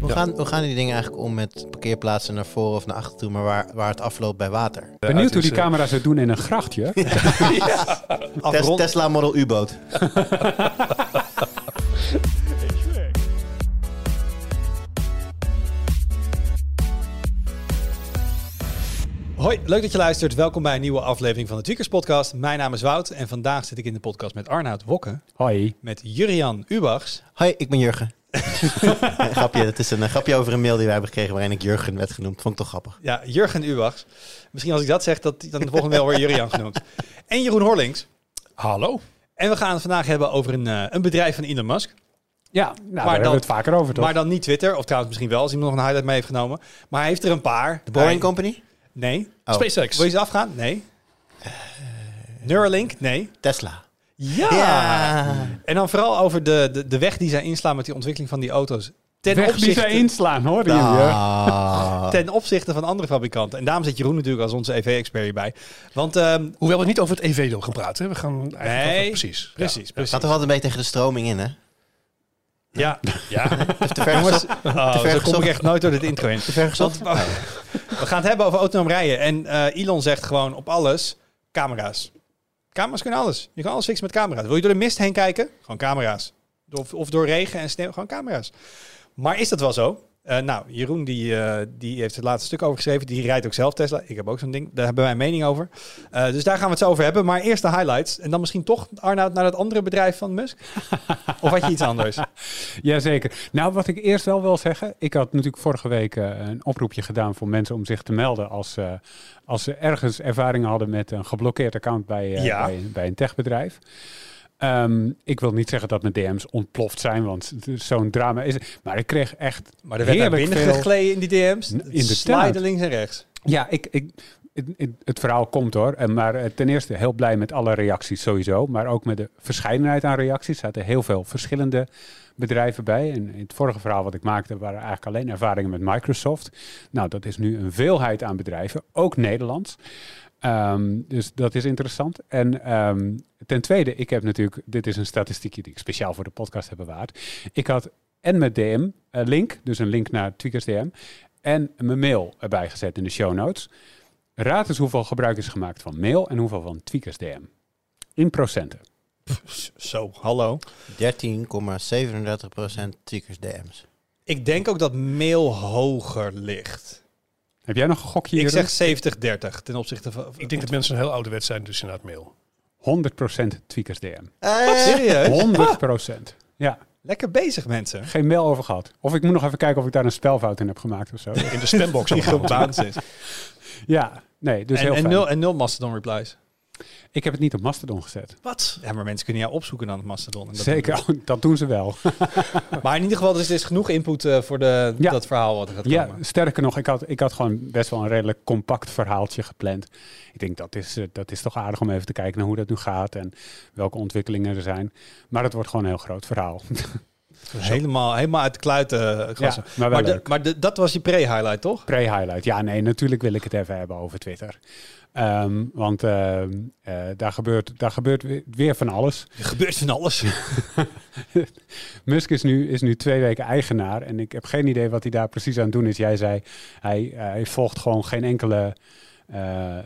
Hoe, gaan, hoe gaan die dingen eigenlijk om met parkeerplaatsen naar voren of naar achter toe, maar waar, waar het afloopt bij water? Benieuwd hoe die camera's het doen in een grachtje. Tes- Tesla Model U-boot. Hoi, leuk dat je luistert. Welkom bij een nieuwe aflevering van de Tweakers Podcast. Mijn naam is Wout en vandaag zit ik in de podcast met Arnoud Wokke, Hoi. met Jurian Ubachs Hoi, ik ben Jurgen. Een grapje, het is een eh, grapje over een mail die wij hebben gekregen waarin ik Jurgen werd genoemd. Vond ik toch grappig. Ja, Jurgen Ubachs. Misschien als ik dat zeg, dat dan de volgende wel weer Jurian genoemd. En Jeroen Horlings. Hallo. En we gaan het vandaag hebben over een, eh, een bedrijf van Elon Musk. Ja, nou, daar hebben we het vaker over, toch? Maar dan niet Twitter, of trouwens misschien wel, als iemand nog een highlight mee heeft genomen. Maar hij heeft er een paar. De Boring Hij- Company? Nee. Oh, SpaceX. Wil je ze afgaan? Nee. Neuralink? Nee. Tesla. Ja. Ja. En dan vooral over de, de, de weg die zij inslaan met die ontwikkeling van die auto's. Ten Weg die opzichte, ze inslaan, hoor? Ja. Ah. ten opzichte van andere fabrikanten. En daarom zit Jeroen natuurlijk als onze EV-expert hierbij. Want ehm, Hoewel we niet over het EV-deel gaan praten. hè. We gaan eigenlijk Nee, over- precies. precies, precies. Gaat toch altijd een beetje tegen de stroming in, hè? Ja, Ja. ja. Te, ver jongens, gezocht. oh, Te ver zo kom ik echt nooit door dit intro heen. Te ver gezocht? Want, we gaan het hebben over autonoom rijden. En eh, Elon zegt gewoon op alles, camera's. Camera's kunnen alles. Je kan alles fixen met camera's. Wil je door de mist heen kijken? Gewoon camera's. Of, of door regen en sneeuw, gewoon camera's. Maar is dat wel zo? Eh, nou, Jeroen die, eh, die heeft het laatste stuk over geschreven. Die rijdt ook zelf Tesla. Ik heb ook zo'n ding. Daar hebben wij een mening over. Eh, dus daar gaan we het zo over hebben. Maar eerst de highlights. En dan misschien toch, Arnoud, naar dat andere bedrijf van Musk? of had je iets anders? Jazeker. Nou, wat ik eerst wel wil zeggen. Ik had natuurlijk vorige week een oproepje gedaan voor mensen om zich te melden als, als ze ergens ervaringen hadden met een geblokkeerd account bij, Ja. bij, bij een techbedrijf. Ehm, ik wil niet zeggen dat mijn DM's ontploft zijn, want zo'n drama is het. Maar ik kreeg echt Maar er werd naar binnen veel... gegleden in die DM's. N- inderdaad. Sliden links en rechts. Ja, ik, ik, het, het- verhaal komt hoor. En Maar eh, ten eerste heel blij met alle reacties sowieso. Maar ook met de verscheidenheid aan reacties. Er zaten heel veel verschillende bedrijven bij. En in het vorige verhaal wat ik maakte waren eigenlijk alleen ervaringen met Microsoft. Nou, dat is nu een veelheid aan bedrijven, ook Nederlands. Ehm, dus dat is interessant. En ehm, ten tweede, ik heb natuurlijk, dit is een statistiekje die ik speciaal voor de podcast heb bewaard. Ik had en mijn DM eh, link, dus een link naar Tweakers DM, en mijn mail erbij gezet in de show notes. Raad eens hoeveel gebruik is gemaakt van mail en hoeveel van Tweakers DM. In procenten. Zo, hallo. 13,37% tweakers DM's. Ik denk ook dat mail hoger ligt. Heb jij nog een gokje Ik zeg 70-30 ten opzichte van... Ik denk dat mensen heel ouderwets zijn, dus inderdaad mail. 100% Tweakers DM. Serieus? 100%. Ja, Lekker bezig, mensen. geen mail over gehad. Of ik moet nog even kijken of ik daar een spelfout in heb gemaakt of zo. In de spambox. Die gebaand is. Ja, nee, dus en, heel en, fijn. nul, en nul Mastodon replies. Ik heb het niet op Mastodon gezet. Wat? Ja, maar mensen kunnen jou opzoeken dan op Mastodon. En dat Zeker, dat doen ze wel. Maar in ieder geval, dus er is genoeg input eh, voor de, Ja. dat verhaal wat er gaat Ja, komen. sterker nog, ik had, ik had gewoon best wel een redelijk compact verhaaltje gepland. Ik denk dat is, eh, dat is toch aardig om even te kijken naar hoe dat nu gaat en welke ontwikkelingen er zijn. Maar het wordt gewoon een heel groot verhaal. Helemaal, helemaal uit de kluiten uh, Ja, maar wel maar de- maar de, dat was je pre-highlight, toch? Pre-highlight. Ja, nee, natuurlijk wil ik het even hebben over Twitter. Ehm, want ehm, eh, daar, gebeurt, daar gebeurt weer, van alles. Er gebeurt van alles. Musk is nu, is nu twee weken eigenaar en ik heb geen idee wat hij daar precies aan het doen is. Jij zei, hij, eh, hij volgt gewoon geen enkele eh,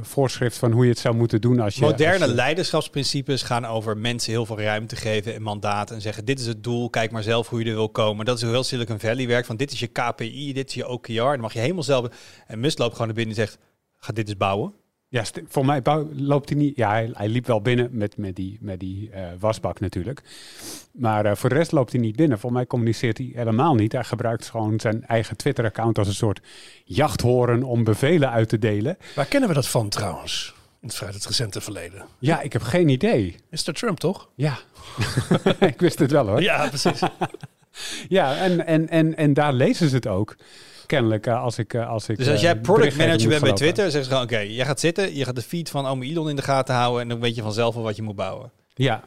voorschrift van hoe je het zou moeten doen als je... Moderne als je- leiderschapsprincipes gaan over mensen heel veel ruimte geven en mandaat. En zeggen, dit is het doel, kijk maar zelf hoe je er wil komen. Dat is hoe heel Silicon Valley werkt. Van dit is je KPI, dit is je OKR. Dan mag je helemaal zelf... En Musk loopt gewoon naar binnen en zegt, ga dit eens bouwen. Ja, voor mij bouw- loopt hij niet. Ja, hij, hij liep wel binnen met, met die, met die eh, wasbak natuurlijk. Maar eh, voor de rest loopt hij niet binnen. Voor mij communiceert hij helemaal niet. Hij gebruikt gewoon zijn eigen Twitter-account als een soort jachthoren om bevelen uit te delen. Waar kennen we dat van trouwens? In het vrij het recente verleden. Ja, ik heb geen idee. Mr. Trump, toch? Ja, ik wist het wel hoor. Ja, precies. Ja, en, en, en, en daar lezen ze het ook. Kennelijk eh, als ik... eh, als ik Dus als eh, jij product manager bent bij. Twitter, zeggen ze gewoon, oké, jij gaat zitten, je gaat de feed van Ome Elon in de gaten houden en dan weet je vanzelf wat je moet bouwen. Ja,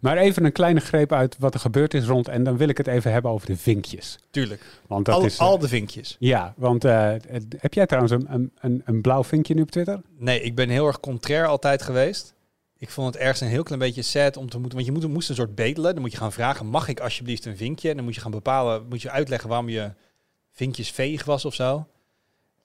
maar even een kleine greep uit wat er gebeurd is rond. En dan wil ik het even hebben over de vinkjes. Tuurlijk. Want dat al, is... al de vinkjes. Ja, want heb jij trouwens een, een, een, een blauw vinkje nu op Twitter? Nee, ik ben heel erg contrair altijd geweest. Ik vond het ergens een heel klein beetje sad om te moeten... Want je moet, moest een soort bedelen. Dan moet je gaan vragen, mag ik alsjeblieft een vinkje? En dan moet je gaan bepalen, moet je uitleggen waarom je vinkjes veeg was of zo.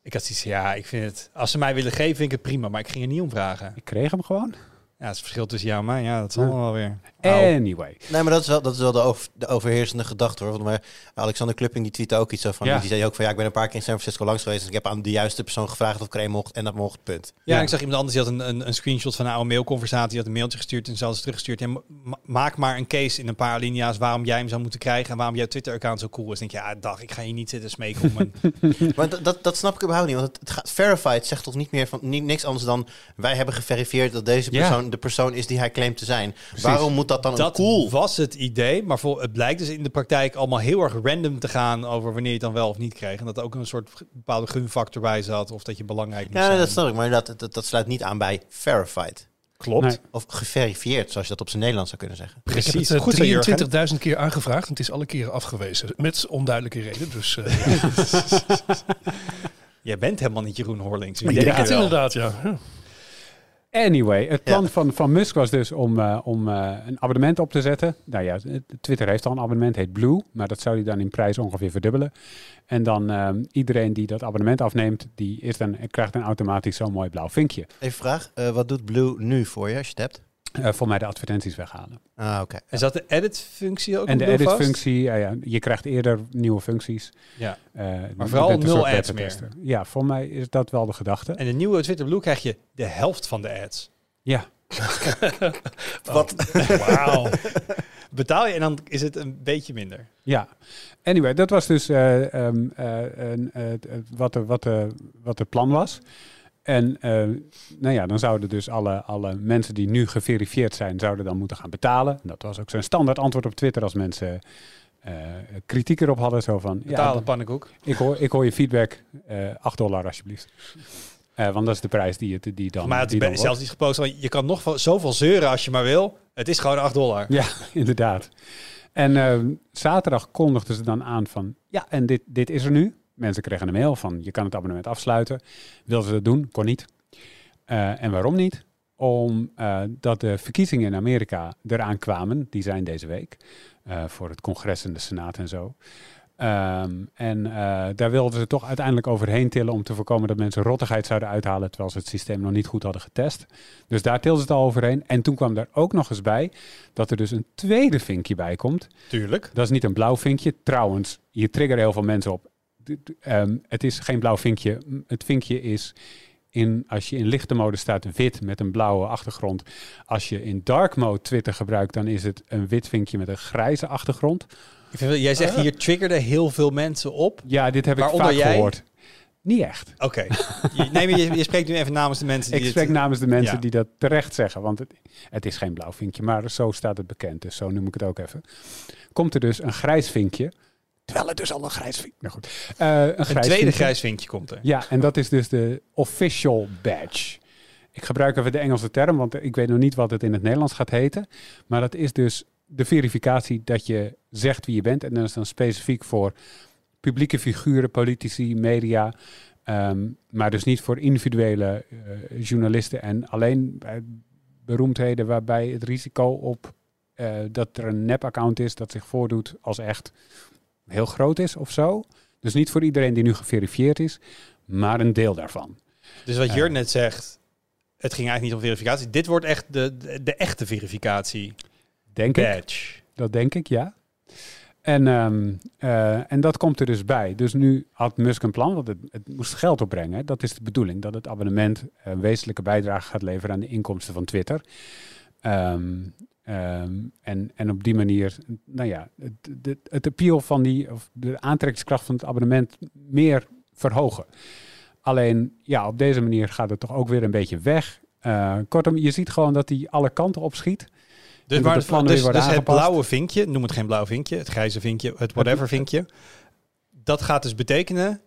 Ik had zoiets ja, ik vind het... Als ze mij willen geven, vind ik het prima. Maar ik ging er niet om vragen. Ik kreeg hem gewoon. Ja, het is het verschil tussen jou en mij. Ja, dat zal Ja. wel weer. Anyway. Nee, maar dat is wel, dat is wel de, over, de overheersende gedachte hoor. Want maar Alexander Klupping die tweette ook iets van. Ja. Die zei ook van ja, ik ben een paar keer in San Francisco langs geweest. En ik heb aan de juiste persoon gevraagd of ik er een mocht. En dat mocht, punt. Ja, Ja. ik zag iemand anders die had een, een, een screenshot van een oude mailconversatie. Die had een mailtje gestuurd en ze hadden ze teruggestuurd. Ma- maak maar een case in een paar alinea's waarom jij hem zou moeten krijgen. En waarom jouw Twitter-account zo cool is. Dan denk je, ja, dag, ik ga hier niet zitten smeken om een... Maar dat, dat, dat snap ik überhaupt niet. Want het, het gaat, verified zegt toch niet meer van niet, niks anders dan wij hebben geverifieerd dat deze Ja. persoon de persoon is die hij claimt te zijn. Waarom moet dat dan Dat cool? was het idee, maar voor, het blijkt dus in de praktijk allemaal heel erg random te gaan over wanneer je het dan wel of niet kreeg. En dat er ook een soort bepaalde gunfactor bij zat of dat je belangrijk moest Ja, zijn. dat snap ik. Maar dat, dat, dat sluit niet aan bij verified. klopt. Nee. Of geverifieerd, zoals je dat op zijn Nederlands zou kunnen zeggen. Ik heb Precies. het zo, Jurgen. 23.000 keer aangevraagd en het is alle keren afgewezen. Met onduidelijke reden. Dus eh, Jij bent helemaal niet Jeroen Horlings. ik denk het wel? inderdaad, ja. Ja. Anyway, het plan Ja. van, van Musk was dus om, eh, om eh, een abonnement op te zetten. Nou ja, Twitter heeft al een abonnement, heet Blue. Maar dat zou hij dan in prijs ongeveer verdubbelen. En dan ehm, iedereen die dat abonnement afneemt, die is dan, krijgt dan automatisch zo'n mooi blauw vinkje. Even vraag, eh, wat doet Blue nu voor je als je het hebt? Eh, voor mij de advertenties weghalen. Ah, oké. En zat de edit-functie ook en de edit-functie, ja, ja, je krijgt eerder nieuwe functies. Ja. Eh, Maar vooral nul ads beta-tester. Ja, voor mij is dat wel de gedachte. En de nieuwe Twitter Blue krijg je de helft van de ads. Ja, Wat? Wauw. Betaal je en dan is het een beetje minder. Ja, anyway, dat was dus eh, ehm, eh, eh, eh, wat, de, wat, de, wat het plan was. En eh, nou ja, dan zouden dus alle, alle mensen die nu geverifieerd zijn, zouden dan moeten gaan betalen. Dat was ook zo'n standaard antwoord op Twitter als mensen eh, kritiek erop hadden. Zo van, Betalen, ja, pannenkoek. ik hoor, ik hoor je feedback, eh 8 dollar alsjeblieft. Want dat is de prijs die, het, die dan, maar het is zelfs niet gepost. want Je kan nog zoveel zeuren als je maar wil. Het is gewoon 8 dollar. Ja, inderdaad. En zaterdag kondigden ze dan aan van, ja, en dit, dit is er nu. Mensen kregen een mail van, je kan het abonnement afsluiten. Wilden ze dat doen? Kon niet. Eh, en waarom niet? Omdat de verkiezingen in Amerika eraan kwamen. Die zijn deze week. eh, voor het congres en de senaat en zo. Ehm, en eh, daar wilden ze toch uiteindelijk overheen tillen om te voorkomen dat mensen rottigheid zouden uithalen terwijl ze het systeem nog niet goed hadden getest. Dus daar tilden ze het al overheen. En toen kwam er ook nog eens bij dat er dus een tweede vinkje bij komt. Tuurlijk. Dat is niet een blauw vinkje. Trouwens, je triggert heel veel mensen op. Ehm, het is geen blauw vinkje. Het vinkje is in, als je in lichte mode staat, wit met een blauwe achtergrond. Als je in dark mode Twitter gebruikt, dan is het een wit vinkje met een grijze achtergrond. Jij zegt hier triggerde heel veel mensen op. Ja, dit heb ik vaak jij? gehoord. Niet echt. Oké. Je- nee, maar je, je spreekt nu even namens de mensen die Ik dit- spreek namens de mensen ja. die dat terecht zeggen. Want het, het is geen blauw vinkje, maar zo staat het bekend. Dus zo noem ik het ook even. Komt er dus een grijs vinkje. Terwijl het dus al een grijs vinkje... Nou goed. Eh, een Een grijs tweede vinkje. grijs vinkje komt er. Ja, en dat is dus de official badge. Ik gebruik even de Engelse term, want ik weet nog niet wat het in het Nederlands gaat heten. Maar dat is dus de verificatie dat je zegt wie je bent. En dat is dan specifiek voor publieke figuren, politici, media. Ehm, maar dus niet voor individuele eh, journalisten. En alleen bij beroemdheden waarbij het risico op eh, dat er een nep-account is dat zich voordoet als echt heel groot is of zo. Dus niet voor iedereen die nu geverifieerd is, maar een deel daarvan. Dus wat Jur Eh. net zegt, het ging eigenlijk niet om verificatie. Dit wordt echt de, de, de echte verificatie. Denk ik. Dat denk ik, ja. En, ehm, eh, en dat komt er dus bij. Dus nu had Musk een plan, want het, het moest geld opbrengen. Dat is de bedoeling, dat het abonnement een wezenlijke bijdrage gaat leveren aan de inkomsten van Twitter. Ehm, ehm, en, en op die manier, nou ja, het, het, het appeal van die, of de aantrekkingskracht van het abonnement meer verhogen. Alleen, ja, op deze manier gaat het toch ook weer een beetje weg. Eh, kortom, je ziet gewoon dat hij alle kanten op schiet. Dus, de plannen dus, weer dus het blauwe vinkje, noem het geen blauw vinkje, het grijze vinkje, het whatever vinkje. Dat gaat dus betekenen,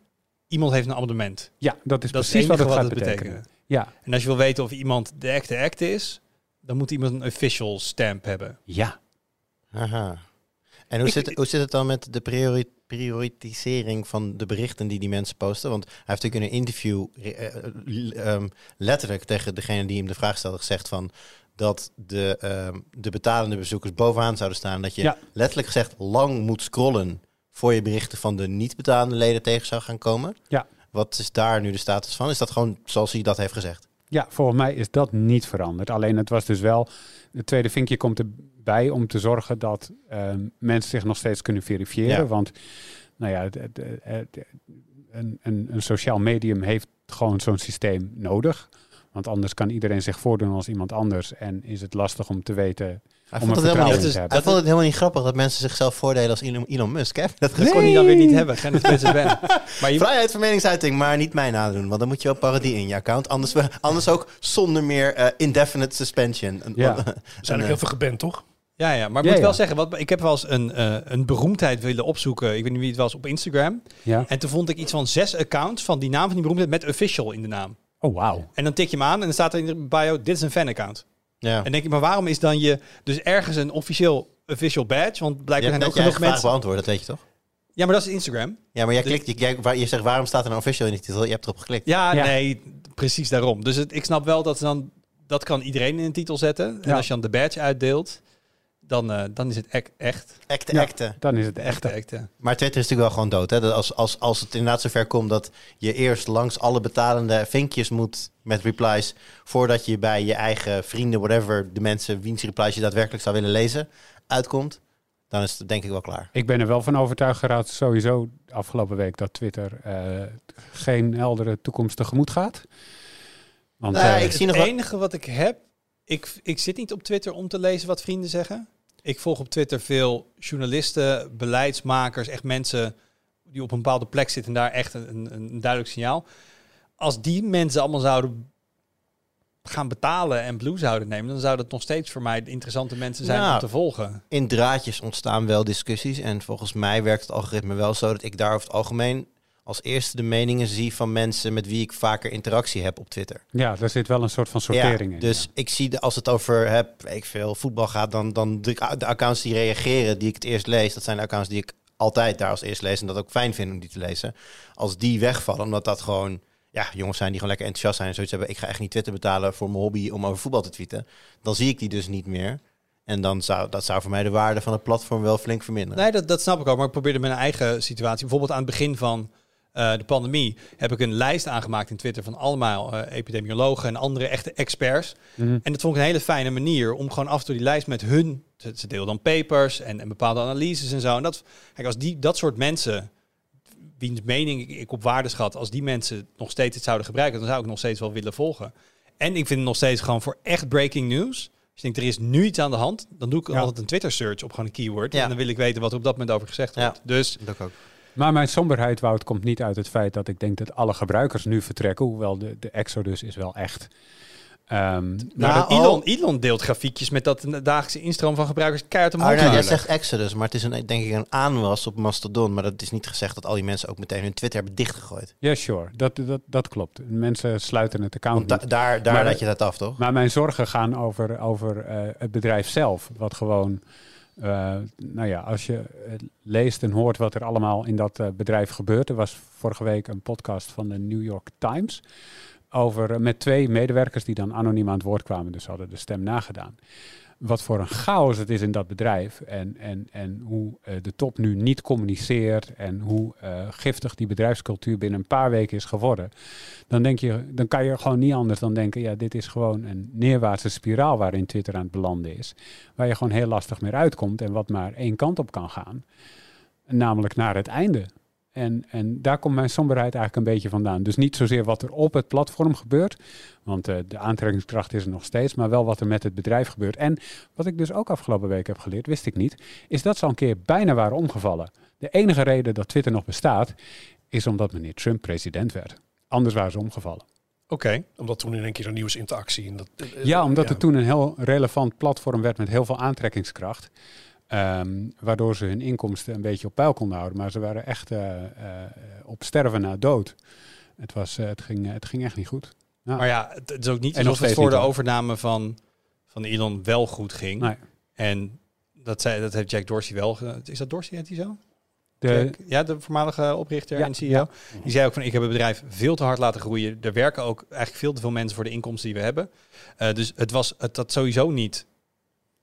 iemand heeft een abonnement. Ja, dat is dat precies wat het wat gaat het betekenen. betekent. Ja, En als je wil weten of iemand de echte act is, dan moet iemand een official stamp hebben. ja. Aha. En hoe, Ik- zit, hoe zit het dan met de priori- prioritisering van de berichten die die mensen posten? Want hij heeft natuurlijk in een interview eh, eh, ehm, letterlijk tegen degene die hem de vraag stelde gezegd van... dat de, ehm, de betalende bezoekers bovenaan zouden staan. Dat je Ja. letterlijk gezegd lang moet scrollen voor je berichten van de niet betalende leden tegen zou gaan komen. Ja. Wat is daar nu de status van? Is dat gewoon zoals hij dat heeft gezegd? Ja, volgens mij is dat niet veranderd. Alleen het was dus wel, het tweede vinkje komt erbij om te zorgen dat ehm, mensen zich nog steeds kunnen verifiëren. Ja. Want nou ja, het, het- het- het- een, een, een sociaal medium heeft gewoon zo'n systeem nodig. Want anders kan iedereen zich voordoen als iemand anders. En is het lastig om te weten. Hij vond, het helemaal niet, te is- hebben. hij vond het helemaal niet grappig dat mensen zichzelf voordelen als Elon, Elon Musk. Hè? Dat kon hij dan weer niet hebben. Geen mensen ben. Maar je, Vrijheid van meningsuiting, maar niet mij nadoen. Want dan moet je wel parodie in je account. Anders, anders ook zonder meer eh, indefinite suspension. Ja. een- Er zijn een, ook heel veel geband, toch? ja, ja, maar ik Ja, moet wel zeggen, wat, ik heb wel eens een, eh, een beroemdheid willen opzoeken. Ik weet niet wie het was op Instagram. Ja. En toen vond ik iets van zes accounts van die naam van die beroemdheid met official in de naam. Oh, wauw. En dan tik je hem aan en dan staat er in de bio, dit is een fan-account. Ja. En denk ik, maar waarom is dan je dus ergens een officieel official badge? Want Je blijkbaar zijn er ook je genoeg vraag mensen. beantwoord, dat weet je toch? Ja, maar dat is Instagram. Ja, maar jij Dus- klikt, je, kijkt waar- je zegt waarom staat er een official in de titel? Je hebt erop geklikt. Ja, Ja. nee, precies daarom. Dus het, ik snap wel dat ze dan dat kan iedereen in een titel zetten. En Ja. als je dan de badge uitdeelt, dan, eh, dan is het ek- echt. Echte, Ja. echte. Dan is het echt. Echte, echte. Maar Twitter is natuurlijk wel gewoon dood. Hè? Dat als, als, als het inderdaad zover komt dat je eerst langs alle betalende vinkjes moet met replies... voordat je bij je eigen vrienden, whatever, de mensen wiens replies je daadwerkelijk zou willen lezen, uitkomt... dan is het denk ik wel klaar. Ik ben er wel van overtuigd geraakt, sowieso afgelopen week, dat Twitter eh, geen heldere toekomst tegemoet gaat. Want Nou eh, ik zie nog het enige wat ik heb, ik, ik zit niet op Twitter om te lezen wat vrienden zeggen. Ik volg op Twitter veel journalisten, beleidsmakers, echt mensen die op een bepaalde plek zitten en daar echt een, een, een duidelijk signaal. Als die mensen allemaal zouden gaan betalen en blue zouden nemen, dan zouden het nog steeds voor mij de interessante mensen zijn Nou, om te volgen. In draadjes ontstaan wel discussies. En volgens mij werkt het algoritme wel zo dat ik daar over het algemeen als eerste de meningen zie van mensen met wie ik vaker interactie heb op Twitter. ja, daar zit wel een soort van sortering ja, in. Dus ja. ik zie de, als het over heb, weet ik veel voetbal gaat, dan, dan de, de accounts die reageren, die ik het eerst lees, dat zijn de accounts die ik altijd daar als eerst lees en dat ook fijn vind om die te lezen. Als die wegvallen, omdat dat gewoon ja, jongens zijn die gewoon lekker enthousiast zijn en zoiets hebben. Ik ga echt niet Twitter betalen voor mijn hobby om over voetbal te tweeten. Dan zie ik die dus niet meer. En dan zou dat zou voor mij de waarde van het platform wel flink verminderen. Nee, dat, dat snap ik ook. Maar ik probeerde mijn eigen situatie. Bijvoorbeeld aan het begin van eh, de pandemie heb ik een lijst aangemaakt in Twitter van allemaal eh, epidemiologen en andere echte experts. Mhm. En dat vond ik een hele fijne manier om gewoon af en toe die lijst met hun. Ze, delen dan papers en, en bepaalde analyses en zo. En dat, kijk, als die, dat soort mensen, wiens mening ik, ik op waarde schat, als die mensen nog steeds het zouden gebruiken, dan zou ik nog steeds wel willen volgen. En ik vind het nog steeds gewoon voor echt breaking news. Als je denkt, er is nu iets aan de hand, dan doe ik Ja. altijd een Twitter search op gewoon een keyword. Ja. En dan wil ik weten wat er op dat moment over gezegd Ja. wordt. Dus Dat ook. Maar mijn somberheid, Wout, komt niet uit het feit dat ik denk dat alle gebruikers nu vertrekken. Hoewel de, de exodus is wel echt. Ehm, nou, Nou, dat Elon, al- Elon deelt grafiekjes met dat dagelijkse instroom van gebruikers keihard omhoog. Arno, jij natuurlijk. zegt Exodus, maar het is een, denk ik een aanwas op Mastodon. Maar dat is niet gezegd dat al die mensen ook meteen hun Twitter hebben dichtgegooid. Ja, sure. Dat, dat, dat klopt. Mensen sluiten het account da- daar daar Maar- laat je dat af, toch? Maar mijn zorgen gaan over, over eh, het bedrijf zelf. Wat gewoon, nou ja, als je eh, leest en hoort wat er allemaal in dat eh, bedrijf gebeurt. Er was vorige week een podcast van de New York Times. Over, eh, met twee medewerkers die dan anoniem aan het woord kwamen. Dus hadden de stem nagedaan. Wat voor een chaos het is in dat bedrijf. En, en, en hoe eh, de top nu niet communiceert. En hoe eh, giftig die bedrijfscultuur binnen een paar weken is geworden dan, denk je, dan kan je gewoon niet anders dan denken, ja, dit is gewoon een neerwaartse spiraal waarin Twitter aan het belanden is. Waar je gewoon heel lastig meer uitkomt en wat maar één kant op kan gaan. Namelijk naar het einde. En, en daar komt mijn somberheid eigenlijk een beetje vandaan. Dus niet zozeer wat er op het platform gebeurt, want eh, de aantrekkingskracht is er nog steeds, maar wel wat er met het bedrijf gebeurt. En wat ik dus ook afgelopen week heb geleerd, wist ik niet, is dat ze al een keer bijna waren omgevallen. De enige reden dat Twitter nog bestaat, is omdat meneer Trump president werd. Anders waren ze omgevallen. Oké. Omdat toen in één keer een nieuwsinteractie. En dat, eh, Ja, omdat ja. het toen een heel relevant platform werd met heel veel aantrekkingskracht. Ehm, waardoor ze hun inkomsten een beetje op peil konden houden. Maar ze waren echt eh, eh, op sterven na dood. Het, was, eh, het, ging, het ging echt niet goed. Maar ja, het, is ook niet alsof het voor de overname van, van Elon wel goed ging. Nee, En dat, zei, dat heeft Jack Dorsey wel. Is dat Dorsey, heet hij zo? De, ja, de voormalige oprichter Ja, en CEO. ja. Die zei ook van, ik heb het bedrijf veel te hard laten groeien. Er werken ook eigenlijk veel te veel mensen voor de inkomsten die we hebben. Dus het was het had sowieso niet...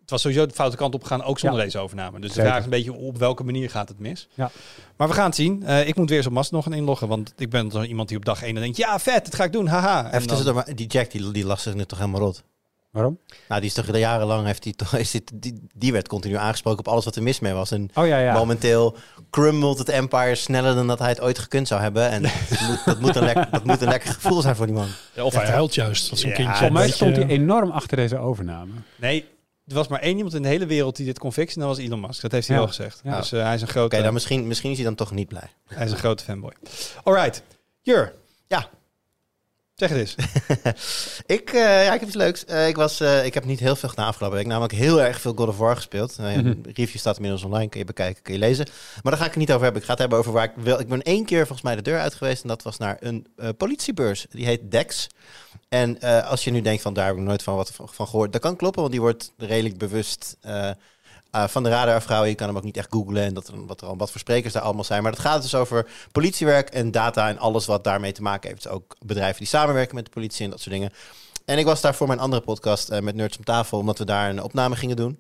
Het was sowieso de foute kant op gegaan, ook zonder Ja. deze overname. Dus de Zeker. vraag is een beetje op welke manier gaat het mis. Ja. Maar we gaan het zien. Eh, ik moet weer eens op Mast nog gaan inloggen. Want ik ben zo iemand die op dag 1 dan denkt... Ja, vet, dat ga ik doen, haha. Even maar die Jack, die, die lag zich nu toch helemaal rot? waarom? Nou, die is toch jarenlang, heeft die, toch, is dit, die, die werd continu aangesproken op alles wat er mis mee was. En Oh ja, ja. momenteel crumbelt het Empire sneller dan dat hij het ooit gekund zou hebben. En dat, moet, dat, moet een lekker, dat moet een lekker gevoel zijn voor die man. Ja, of hij huilt juist. Dat zo'n Ja, kindje. Volgens mij een stond hij enorm achter deze overname. Nee, er was maar één iemand in de hele wereld die dit kon fixen. En dat was Elon Musk. Dat heeft hij Ja. wel gezegd. Ja. Dus eh, hij is een grote... Oké, dan misschien, misschien is hij dan toch niet blij. Hij is een grote fanboy. Alright. Jur. Ja. Zeg het eens. Ik, eh, ja, ik heb iets leuks. Eh, ik, was, eh, ik heb niet heel veel gedaan afgelopen week. Namelijk heel erg veel God of War gespeeld. Uh, Mhm. Review staat inmiddels online. Kun je bekijken, kun je lezen. Maar daar ga ik het niet over hebben. Ik ga het hebben over waar ik wil. Ik ben één keer volgens mij de deur uit geweest. En dat was naar een eh, politiebeurs. Die heet Dex. En eh, als je nu denkt van daar heb ik nooit van wat van, gehoord. Dat kan kloppen, want die wordt redelijk bewust eh, eh, van de radar. Je kan hem ook niet echt googlen en dat wat, er wat voor sprekers daar allemaal zijn. Maar het gaat dus over politiewerk en data en alles wat daarmee te maken heeft. Ook bedrijven die samenwerken met de politie en dat soort dingen. En ik was daar voor mijn andere podcast met Nerds om tafel, omdat we daar een opname gingen doen.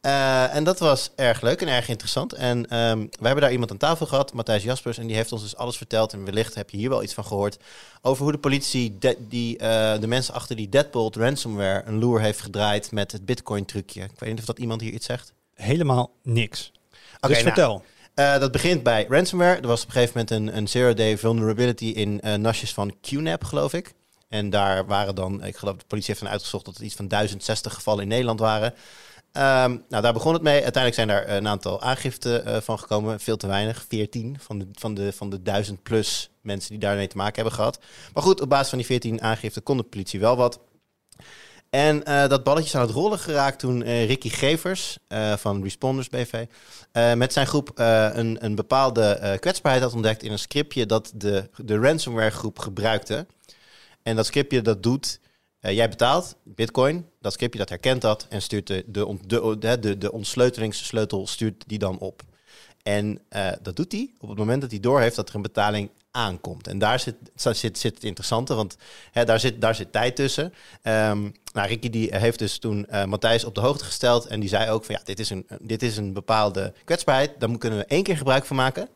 Eh, en dat was erg leuk en erg interessant. En ehm, we hebben daar iemand aan tafel gehad, Matthijs Jaspers, en die heeft ons dus alles verteld. En wellicht heb je hier wel iets van gehoord. Over hoe de politie de, die, eh, de mensen achter die Deadbolt ransomware een loer heeft gedraaid met het Bitcoin-trucje. Ik weet niet of dat iemand hier iets zegt. Helemaal niks. Oké, dus nou, vertel. eh, dat begint bij ransomware. Er was op een gegeven moment een, een zero-day vulnerability in eh, nasjes van QNAP, geloof ik. En daar waren dan, ik geloof, de politie heeft dan uitgezocht dat het iets van 1060 gevallen in Nederland waren. Ehm, nou, daar begon het mee. Uiteindelijk zijn daar een aantal aangiften eh, van gekomen. Veel te weinig, 14 van de, van, de, van de 1000 plus mensen die daarmee te maken hebben gehad. Maar goed, op basis van die 14 aangiften kon de politie wel wat. En eh, dat balletje is aan het rollen geraakt toen eh, Ricky Gevers van Responders BV met zijn groep een, een bepaalde kwetsbaarheid had ontdekt in een scriptje dat de, de ransomware groep gebruikte. En dat scriptje dat doet, eh, jij betaalt bitcoin, dat scriptje dat herkent dat en stuurt de, de, de, de, de, stuurt die dan op. En eh, dat doet hij op het moment dat hij doorheeft dat er een betaling aankomt. En daar zit, zit, zit het interessante, want hè, daar, zit, daar zit tijd tussen. Ehm, nou, Ricky die heeft dus toen eh, Matthijs op de hoogte gesteld. En die zei ook van ja, dit is een, dit is een bepaalde kwetsbaarheid. Daar kunnen we één keer gebruik van maken.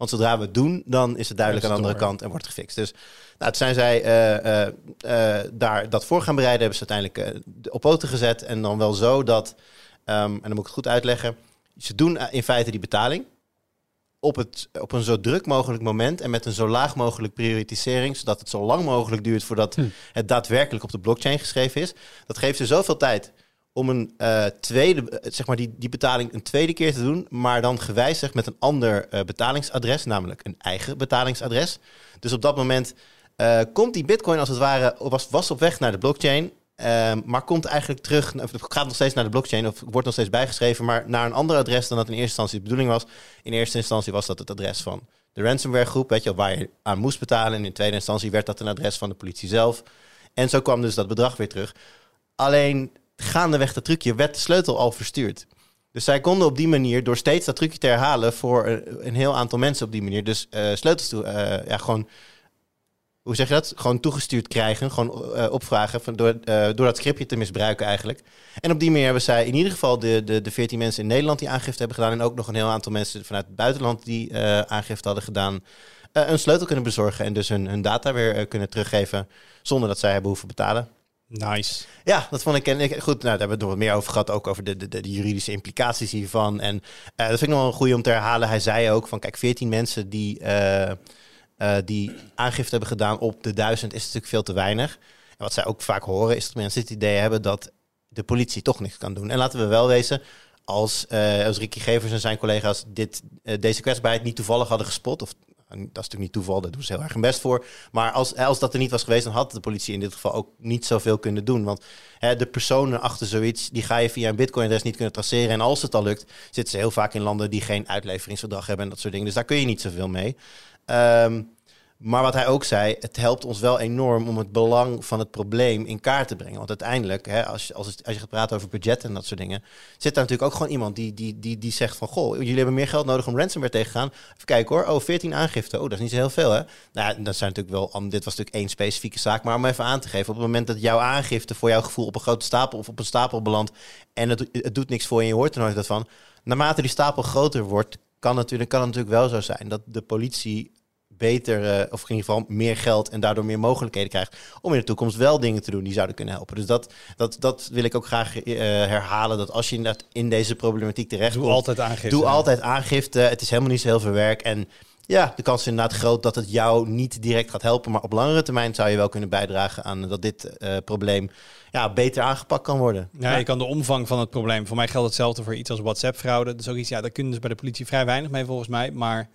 Want zodra we het doen, dan is het duidelijk Is aan de andere door. kant en wordt het gefixt. Dus nou, zijn zij eh, daar dat voor gaan bereiden. Hebben ze uiteindelijk op poten gezet. En dan wel zo dat, ehm, en dan moet ik het goed uitleggen. Ze doen in feite die betaling op, het, op een zo druk mogelijk moment en met een zo laag mogelijk prioritisering, zodat het zo lang mogelijk duurt voordat Hm. het daadwerkelijk op de blockchain geschreven is. Dat geeft ze zoveel tijd om een eh, tweede, eh, zeg maar die, die betaling een tweede keer te doen, maar dan gewijzigd met een ander eh, betalingsadres, namelijk een eigen betalingsadres. Dus op dat moment komt die bitcoin als het ware, was, was op weg naar de blockchain, Ehm, maar komt eigenlijk terug, gaat nog steeds naar de blockchain, of wordt nog steeds bijgeschreven, maar naar een ander adres dan dat in eerste instantie de bedoeling was. In eerste instantie was dat het adres van de ransomware groep, weet je, waar je aan moest betalen. En in tweede instantie werd dat een adres van de politie zelf. En zo kwam dus dat bedrag weer terug. Alleen gaandeweg dat trucje werd de sleutel al verstuurd. Dus zij konden op die manier, door steeds dat trucje te herhalen, voor een, een heel aantal mensen op die manier, dus eh, sleutels toe, eh, ja, gewoon hoe zeg je dat? Gewoon toegestuurd krijgen, gewoon eh, opvragen van, door, door dat scriptje te misbruiken eigenlijk. En op die manier hebben zij in ieder geval de, de, de 14 mensen in Nederland die aangifte hebben gedaan en ook nog een heel aantal mensen vanuit het buitenland die aangifte hadden gedaan, een sleutel kunnen bezorgen en dus hun, hun data weer kunnen teruggeven zonder dat zij hebben hoeven betalen. Nice. Ja, dat vond ik. En goed, nou, daar hebben we het nog wat meer over gehad. Ook over de, de, de, juridische implicaties hiervan. En eh, dat vind ik nog wel een goede om te herhalen. Hij zei ook van: kijk, 14 mensen die, eh, eh, die aangifte hebben gedaan op de duizend is natuurlijk veel te weinig. En wat zij ook vaak horen is dat mensen het idee hebben dat de politie toch niks kan doen. En laten we wel wezen. Als, als Ricky Gevers en zijn collega's dit, deze kwetsbaarheid niet toevallig hadden gespot, of dat is natuurlijk niet toeval, daar doen ze heel erg hun best voor. Maar als, als dat er niet was geweest, dan had de politie in dit geval ook niet zoveel kunnen doen. Want hè, de personen achter zoiets, die ga je via een bitcoin-adres niet kunnen traceren. En als het al lukt, zitten ze heel vaak in landen die geen uitleveringsverdrag hebben en dat soort dingen. Dus daar kun je niet zoveel mee. Ehm, Maar wat hij ook zei, het helpt ons wel enorm om het belang van het probleem in kaart te brengen. Want uiteindelijk, hè, als, je, als, als je gaat praten over budget en dat soort dingen, zit daar natuurlijk ook gewoon iemand die, die, die, die zegt van, goh, jullie hebben meer geld nodig om ransomware tegen te gaan. Even kijken hoor, oh, 14 aangiften, oh, dat is niet zo heel veel hè. Nou, dat zijn natuurlijk wel, dit was natuurlijk één specifieke zaak, maar om even aan te geven, op het moment dat jouw aangifte voor jouw gevoel op een grote stapel of op een stapel belandt en het, het doet niks voor je en je hoort er nooit wat van, naarmate die stapel groter wordt, kan, natuurlijk, kan het natuurlijk wel zo zijn dat de politie beter, eh, of in ieder geval meer geld en daardoor meer mogelijkheden krijgt om in de toekomst wel dingen te doen die zouden kunnen helpen. Dus dat, dat, dat wil ik ook graag eh, herhalen, dat als je inderdaad in deze problematiek terecht Doe komt, altijd aangifte. doe altijd aangifte. Het is helemaal niet zo heel veel werk en ja, de kans is inderdaad groot dat het jou niet direct gaat helpen, maar op langere termijn zou je wel kunnen bijdragen aan dat dit eh, probleem ja, beter aangepakt kan worden. Ja, je kan de omvang van het probleem. Voor mij geldt hetzelfde voor iets als WhatsApp-fraude. Dat is ook iets, ja, daar kunnen ze bij de politie vrij weinig mee volgens mij. Maar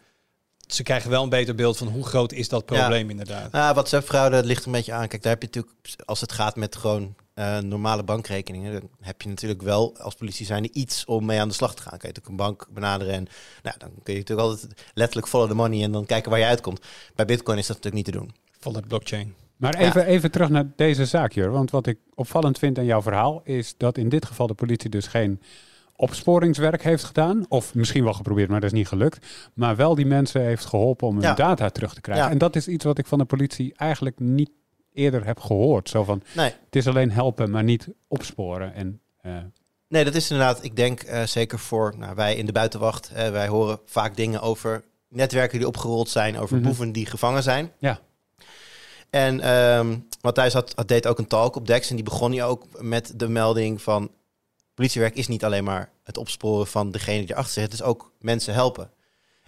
ze krijgen wel een beter beeld van hoe groot is dat probleem inderdaad. Ja, WhatsApp-fraude ligt een beetje aan. Kijk, daar heb je natuurlijk, als het gaat met gewoon eh, normale bankrekeningen, dan heb je natuurlijk wel als politie zijnde iets om mee aan de slag te gaan. Kun je natuurlijk een bank benaderen en nou, dan kun je natuurlijk altijd letterlijk follow the money en dan kijken waar je uitkomt. Bij Bitcoin is dat natuurlijk niet te doen. Van het blockchain. Maar even, even terug naar deze zaak, Jur. Want wat ik opvallend vind aan jouw verhaal is dat in dit geval de politie dus geen opsporingswerk heeft gedaan. Of misschien wel geprobeerd, maar dat is niet gelukt. Maar wel die mensen heeft geholpen om hun Ja. data terug te krijgen. Ja. En dat is iets wat ik van de politie eigenlijk niet eerder heb gehoord. Zo van, Nee, het is alleen helpen, maar niet opsporen. En eh, Nee, dat is inderdaad, ik denk eh, zeker voor nou, wij in de buitenwacht, eh, wij horen vaak dingen over netwerken die opgerold zijn, over Mhm. boeven die gevangen zijn. Ja. En ehm Matthijs had, had, deed ook een talk op Dex en die begon hij ook met de melding van politiewerk is niet alleen maar het opsporen van degene die erachter zit, het is ook mensen helpen.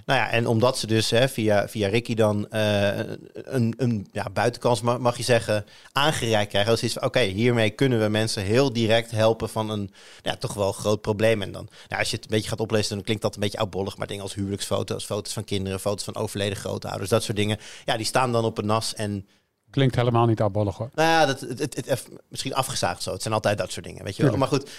Nou ja, en omdat ze dus hè, via, via Ricky dan eh, een, een ja, buitenkans, ma- mag je zeggen, aangereikt krijgen. Dus is oké, hiermee kunnen we mensen heel direct helpen van een ja, toch wel groot probleem. En dan, nou, als je het een beetje gaat oplezen, dan klinkt dat een beetje oudbollig. Maar dingen als huwelijksfoto's, foto's van kinderen, foto's van overleden grootouders, dat soort dingen. Ja, die staan dan op een nas en klinkt helemaal niet afbollig hoor. nou ja, dat, het, het, het, het- misschien afgezaagd zo. Het zijn altijd dat soort dingen, weet je wel. Maar goed,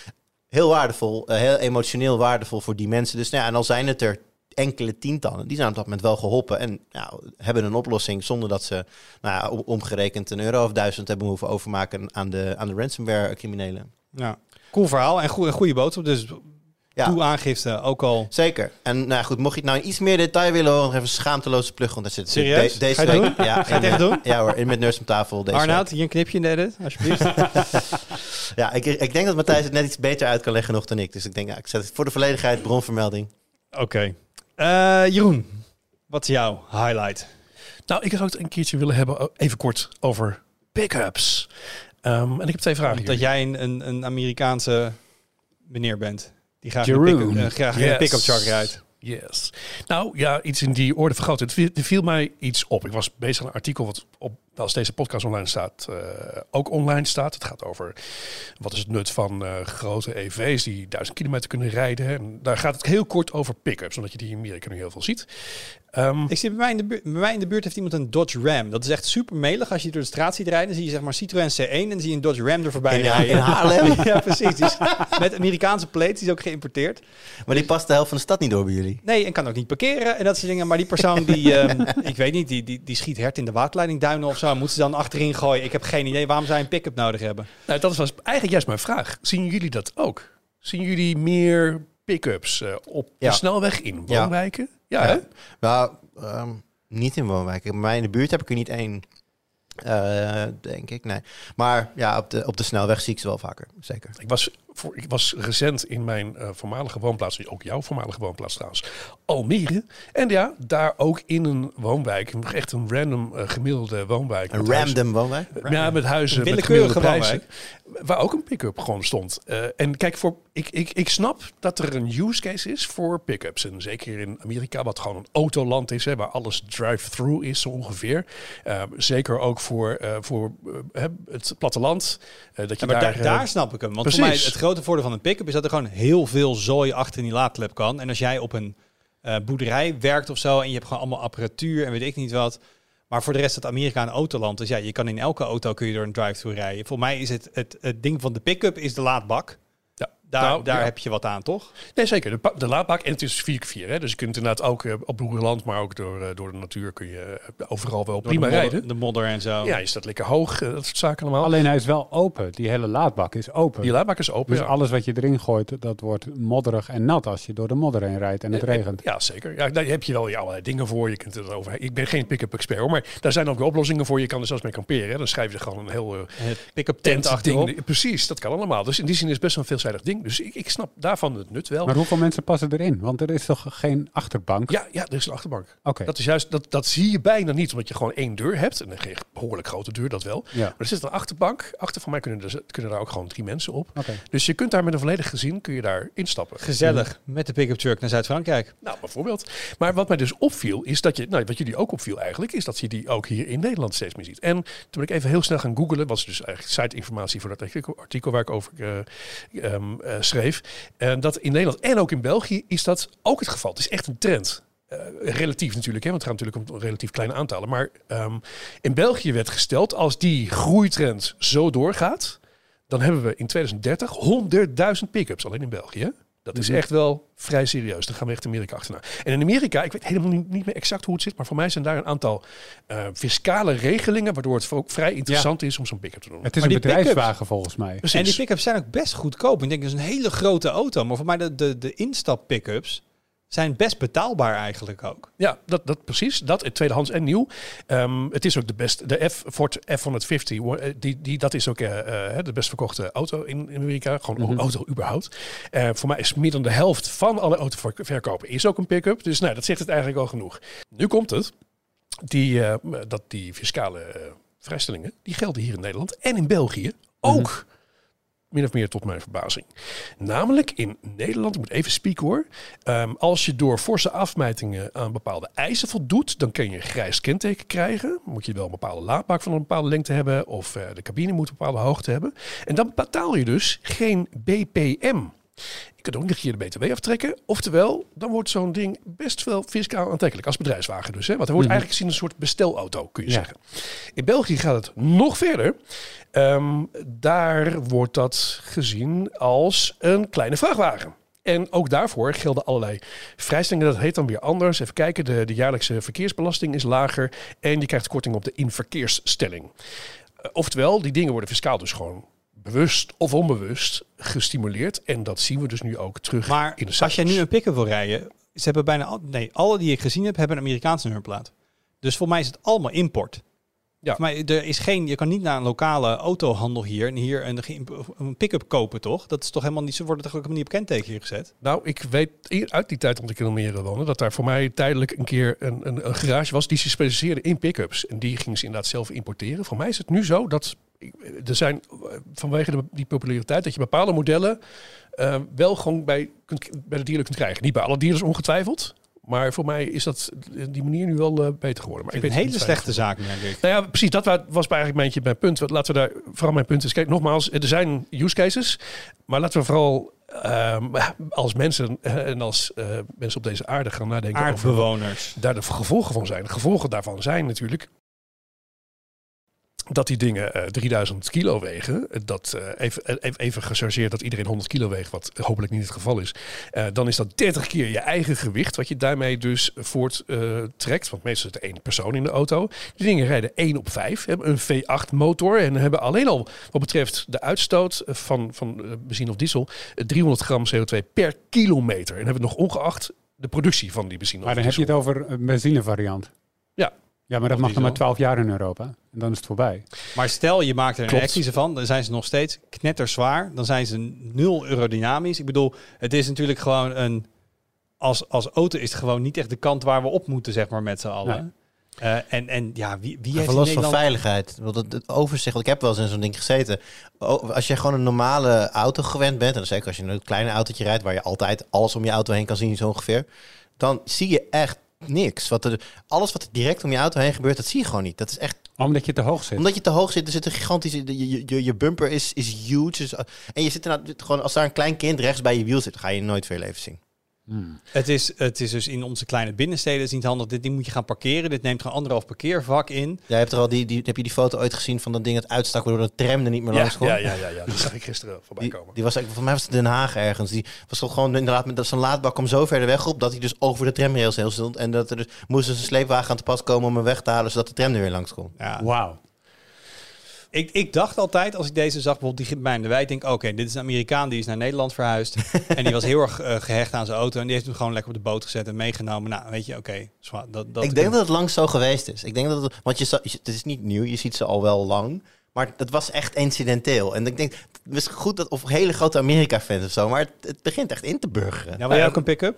heel waardevol, eh, heel emotioneel waardevol voor die mensen. Dus nou ja, en al zijn het er enkele tientallen, die zijn op dat moment wel geholpen en ja, hebben een oplossing zonder dat ze nou ja, om- omgerekend een euro of duizend hebben hoeven overmaken aan de, aan de ransomware criminelen. Ja. Cool verhaal en, goe- een goede boodschap. Dus Ja. toe aangifte, ook al. Zeker. En nou ja, goed, mocht je het nou in iets meer detail willen horen, nog even een schaamteloze plug, want daar zit Serieus? de- deze Ga je week. doen? Ja, Ga je echt doen? Ja hoor, in met Nurse om tafel deze. Arnoud, hier een knipje in de edit, alsjeblieft. Ja, ik, ik denk dat Matthijs het net iets beter uit kan leggen nog dan ik. Dus ik denk, ja, ik zet het voor de volledigheid bronvermelding. Oké. Eh, Jeroen, wat is jouw highlight? Nou, ik zou het een keertje willen hebben, o- even kort, over pick-ups. Ehm, en ik heb twee vragen. Dat jij een, een Amerikaanse meneer bent. Die graag een pick-up, eh, graag Yes. pick-up truck rijdt. Yes. Nou ja, iets in die orde van grootte. Het viel, er viel mij iets op. Ik was bezig aan een artikel wat op, als deze podcast online staat, eh, ook online staat. Het gaat over wat is het nut van eh, grote EV's die duizend kilometer kunnen rijden. En daar gaat het heel kort over pick-ups, omdat je die in Amerika nu heel veel ziet. Ehm, Ik zie bij mij, in de buurt, bij mij in de buurt heeft iemand een Dodge Ram. Dat is echt super melig. Als je door de straat ziet rijden, dan zie je zeg maar Citroën C1 en dan zie je een Dodge Ram er voorbij In, rijden. in Haarlem. ja, precies. Die is met Amerikaanse plates, die is ook geïmporteerd. Maar die past de helft van de stad niet door bij jullie. Nee, en kan ook niet parkeren en dat soort dingen. Maar die persoon die, ehm, ik weet niet, die, die, die schiet hert in de waterleidingduinen of zo. Moeten ze dan achterin gooien? Ik heb geen idee waarom zij een pick-up nodig hebben. nou, dat was eigenlijk juist mijn vraag. Zien jullie dat ook? Zien jullie meer pick-ups eh, op Ja. de snelweg in woonwijken? Ja, hè? Nou, niet in woonwijken. Mij in de buurt heb ik er niet één. Eh, denk ik, nee. Maar ja, op de, op de snelweg zie ik ze wel vaker. Zeker. Ik was, voor, ik was recent in mijn eh, voormalige woonplaats, ook jouw voormalige woonplaats trouwens, Almere. En ja, daar ook in een woonwijk, echt een random eh, gemiddelde woonwijk. Een huizen- random woonwijk? Ja, met huizen met gemiddelde prijzen. Waar ook een pick-up gewoon stond. Eh, en kijk, voor, ik, ik, ik snap dat er een use case is voor pick-ups. En zeker in Amerika, wat gewoon een autoland is, hè, waar alles drive-through is zo ongeveer. Zeker ook voor, voor het platteland. dat je Ja, maar daar, daar, snap ik hem. Want voor mij precies. het grote voordeel van een pick-up is dat er gewoon heel veel zooi achter in die laadklep kan. En als jij op een eh, boerderij werkt of zo en je hebt gewoon allemaal apparatuur en weet ik niet wat. Maar voor de rest het Amerika een autoland. Dus ja, je kan in elke auto kun je door een drive-thru rijden. Voor mij is het, het, het ding van de pick-up is de laadbak. Daar, Nou, daar ja. heb je wat aan, toch? Nee, zeker. De, laadbak en het is 4x4. Hè? Dus je kunt inderdaad ook eh, op boerenland, maar ook door, eh, door de natuur kun je eh, overal wel Door prima de modder, rijden. De modder en zo. Ja, je staat lekker hoog, dat soort zaken allemaal. Alleen hij is wel open. Die hele laadbak is open. Die laadbak is open. dus ja. alles wat je erin gooit, dat wordt modderig en nat als je door de modder heen rijdt en het regent. Ja, zeker. Ja, daar heb je wel ja, allerlei dingen voor. Je kunt het over. Ik ben geen pick-up expert hoor, maar daar zijn ook weer oplossingen voor. Je kan er zelfs mee kamperen. Hè. Dan schrijf je er gewoon een heel pick-up tent tent achterop. ding. Precies, dat kan allemaal. Dus in die zin is best wel een veelzijdig ding. Dus ik, ik snap daarvan het nut wel. Maar hoeveel mensen passen erin? Want er is toch geen achterbank? Ja, ja, er is een achterbank. Oké. Dat is juist, dat, dat zie je bijna niet, omdat je gewoon één deur hebt. En een behoorlijk grote deur, dat wel. Ja. Maar er zit een achterbank. Achter van mij kunnen, er, kunnen daar ook gewoon drie mensen op. Oké. Dus je kunt daar met een volledig gezin kun je daar instappen. Gezellig. Met de pick-up truck naar Zuid-Frankrijk. Nou, bijvoorbeeld. Maar wat mij dus opviel, is dat je, nou, wat jullie ook opviel eigenlijk, is dat je die ook hier in Nederland steeds meer ziet. En toen ben ik even heel snel gaan googlen, was dus eigenlijk site-informatie voor dat artikel, artikel waar ik over eh, ehm, eh, schreef. En dat in Nederland en ook in België is dat ook het geval. Het is echt een trend. Eh, relatief natuurlijk, hè, want het gaat natuurlijk om relatief kleine aantallen. Maar ehm, in België werd gesteld, als die groeitrend zo doorgaat, dan hebben we in 2030 100.000 pick-ups alleen in België. Dat is Mhm. echt wel vrij serieus. Dan gaan we echt Amerika achterna. En in Amerika, ik weet helemaal niet, niet meer exact hoe het zit, maar voor mij zijn daar een aantal eh, fiscale regelingen, waardoor het ook vrij interessant is om zo'n pick-up te doen. Het is Maar een bedrijfswagen volgens mij. Precies. En die pick-ups zijn ook best goedkoop. Ik denk dat is een hele grote auto. Maar voor mij de, de, de instap pick-ups zijn best betaalbaar eigenlijk ook. Ja, dat, dat precies. Dat in tweedehands en nieuw. Ehm, het is ook de best. De F Ford F150, wo- eh, die, die, dat is ook eh, eh, de best verkochte auto in, in Amerika. Gewoon Mhm. een auto überhaupt. Eh, voor mij is meer dan de helft van alle autoverkopen is ook een pick-up. Dus nou, dat zegt het eigenlijk al genoeg. Nu komt het. Die, eh, dat die fiscale eh, vrijstellingen, die gelden hier in Nederland en in België ook. Min of meer tot mijn verbazing. Namelijk in Nederland, ik moet even spieken hoor. Ehm, als je door forse afmetingen aan bepaalde eisen voldoet, dan kun je een grijs kenteken krijgen. Moet je wel een bepaalde laadbak van een bepaalde lengte hebben, of eh, de cabine moet een bepaalde hoogte hebben. En dan betaal je dus geen BPM. Je kunt ook nog een keer de BTW aftrekken. Oftewel, dan wordt zo'n ding best wel fiscaal aantrekkelijk. Als bedrijfswagen dus. Hè? Want hij wordt Mhm. eigenlijk gezien een soort bestelauto, kun je Ja. zeggen. In België gaat het nog verder. Ehm, daar wordt dat gezien als een kleine vrachtwagen. En ook daarvoor gelden allerlei vrijstellingen. Dat heet dan weer anders. Even kijken, de, de jaarlijkse verkeersbelasting is lager. En je krijgt korting op de inverkeersstelling. Eh, oftewel, die dingen worden fiscaal dus gewoon bewust of onbewust gestimuleerd. En dat zien we dus nu ook terug Maar in de als jij nu een pick-up wil rijden, ze hebben bijna al, nee, alle die ik gezien heb, hebben een Amerikaanse nummerplaat. Dus voor mij is het allemaal import. Ja. Mij, er is geen, je kan niet naar een lokale autohandel hier en hier een, pick-up kopen, toch? Dat is toch helemaal niet, ze worden toch ook helemaal niet op kenteken hier gezet? Nou, ik weet uit die tijd dat ik in Almere woonde, dat daar voor mij tijdelijk een keer een, een, een garage was die zich specialiseerde in pick-ups. En die gingen ze inderdaad zelf importeren. Voor mij is het nu zo dat er zijn eh, vanwege de, die populariteit dat je bepaalde modellen eh, wel gewoon bij, kunt, bij de dealer kunt krijgen. Niet bij alle dealers ongetwijfeld. Maar voor mij is dat die manier nu wel eh, beter geworden. Maar Ik weet een hele slechte zaak, denk ik. nou ja, precies. Dat wa- was bij eigenlijk beetje mijn punt. Want Laten we daar, vooral mijn punt is, kijk, nogmaals, er zijn use cases. Maar laten we vooral ehm, als mensen eh, en als eh, mensen op deze aarde gaan nadenken over Aardbewoners. daar de gevolgen van zijn. De gevolgen daarvan zijn natuurlijk dat die dingen eh, 3000 kilo wegen. Dat eh, even, even, gechargeerd dat iedereen 100 kilo weegt, wat hopelijk niet het geval is. Eh, dan is dat 30 keer je eigen gewicht, wat je daarmee dus voorttrekt. Want meestal zit er één persoon in de auto. Die dingen rijden 1 op 5, hebben een V8 motor en hebben alleen al wat betreft de uitstoot van, van eh, benzine of diesel eh, 300 gram CO2 per kilometer. En hebben we nog ongeacht de productie van die benzine Maar dan heb je het over een benzinevariant. Ja. Ja, maar dat mag dan maar diesel. 12 jaar in Europa. En dan is het voorbij. Maar stel, je maakt er een Klopt. elektrische van, dan zijn ze nog steeds knetterzwaar. Dan zijn ze nul aerodynamisch. Ik bedoel, het is natuurlijk gewoon een... Als, als auto is het gewoon niet echt de kant waar we op moeten, zeg maar, met z'n allen. Eh, en, en ja, wie, wie heeft los van Nederland... veiligheid. Want het, het overzicht, want ik heb wel eens in zo'n ding gezeten. Als je gewoon een normale auto gewend bent, en zeker als je een kleine autootje rijdt, waar je altijd alles om je auto heen kan zien, zo ongeveer, dan zie je echt niks. Wat er, alles wat er direct om je auto heen gebeurt, dat zie je gewoon niet. Dat is echt, Omdat je te hoog zit. omdat je te hoog zit, er zit een gigantische, je, je- bumper is, is huge. Dus, en je zit er gewoon, als daar een klein kind rechts bij je wiel zit, ga je nooit veel leven zien. Hmm. Het is, het is dus in onze kleine binnensteden is niet handig. Dit ding moet je gaan parkeren. Dit neemt gewoon anderhalf parkeervak in. Jij hebt er al die, die, heb je die foto ooit gezien van dat ding dat uitstak waardoor de tram er niet meer Ja, langs kon? ja, ja, ja, ja, dat zag ik gisteren voorbij Die, komen. die was eigenlijk, voor mij was het Den Haag ergens. Die was toch gewoon inderdaad met dat zijn laadbak kwam zo ver de weg op dat hij dus over de tramrails heel stond. En dat er dus moesten ze een sleepwagen aan te pas komen om hem weg te halen zodat de tram er weer langs kon. Ja. Wauw. Ik, ik dacht altijd, als ik deze zag, bijvoorbeeld die bij in de wijk, denk ik, oké, dit is een Amerikaan, die is naar Nederland verhuisd. en die was heel erg eh, gehecht aan zijn auto. En die heeft hem gewoon lekker op de boot gezet en meegenomen. Nou, weet je, oké. dat, dat ik denk dat het lang zo geweest is. Ik denk dat het, want je- het is niet nieuw, je ziet ze al wel lang. Maar dat was echt incidenteel. En ik denk, het is goed dat, of hele grote Amerika-fans of zo, maar het, het begint echt in te burgeren. Ja, wil jij ook een pick-up?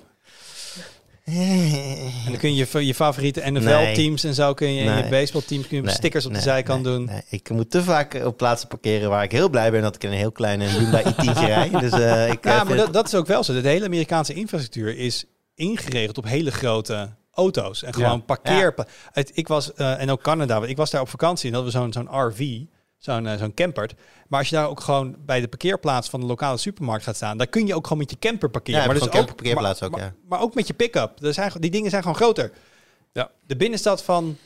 En dan kun je je, favoriete NFL-teams en zo, kun je in je baseballteams, kun je Nee, stickers op de nee, zijkant nee, doen. nee. Ik moet te vaak eh, op plaatsen parkeren waar ik heel blij ben dat ik in een heel kleine Hyundai i10 rij. Dus eh, ik, eh, Ja, maar vind dat, dat is ook wel zo. De hele Amerikaanse infrastructuur is ingeregeld op hele grote auto's. En gewoon Ja. parkeer. Ik was, eh, en ook Canada, want ik was daar op vakantie en dat was zo'n zo'n RV, zo'n eh, zo'n camper. Maar als je daar ook gewoon bij de parkeerplaats van de lokale supermarkt gaat staan, dan kun je ook gewoon met je camper parkeren. Ja, maar, dus je gewoon camperparkeerplaats ook, maar, ja. maar ook met je pick-up. Die dingen zijn gewoon groter. Ja. De binnenstad van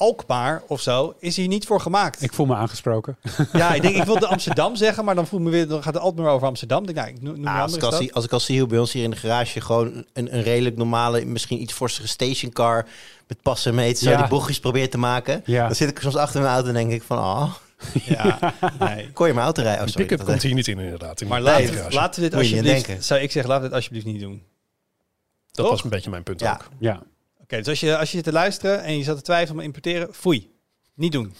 Alkmaar of zo is hier niet voor gemaakt. Ik voel me aangesproken. ja, ik denk, ik wilde Amsterdam zeggen, maar dan voel ik me weer, dan gaat het altijd maar over Amsterdam. Denk, nou, ik noem, Ah, als, ik al zie, als ik al zie hoe bij ons hier in de garage gewoon een, een redelijk normale, misschien iets forsere stationcar met passen mee zo Ja. die bochtjes probeert te maken. Ja. Dan zit ik soms achter mijn auto en denk ik van, oh, Ja, nee. kon je mijn auto rijden? Oh, sorry. pick-up komt hier niet in, inderdaad. In Maar de laten, garage. laten we dit alsjeblieft, denken. zou ik zeggen, laten we dit alsjeblieft niet doen. dat toch? was een beetje mijn punt Ja. ook. Ja. Oké, dus als je, als je zit te luisteren en je zat te twijfelen om te importeren, foei. Niet doen.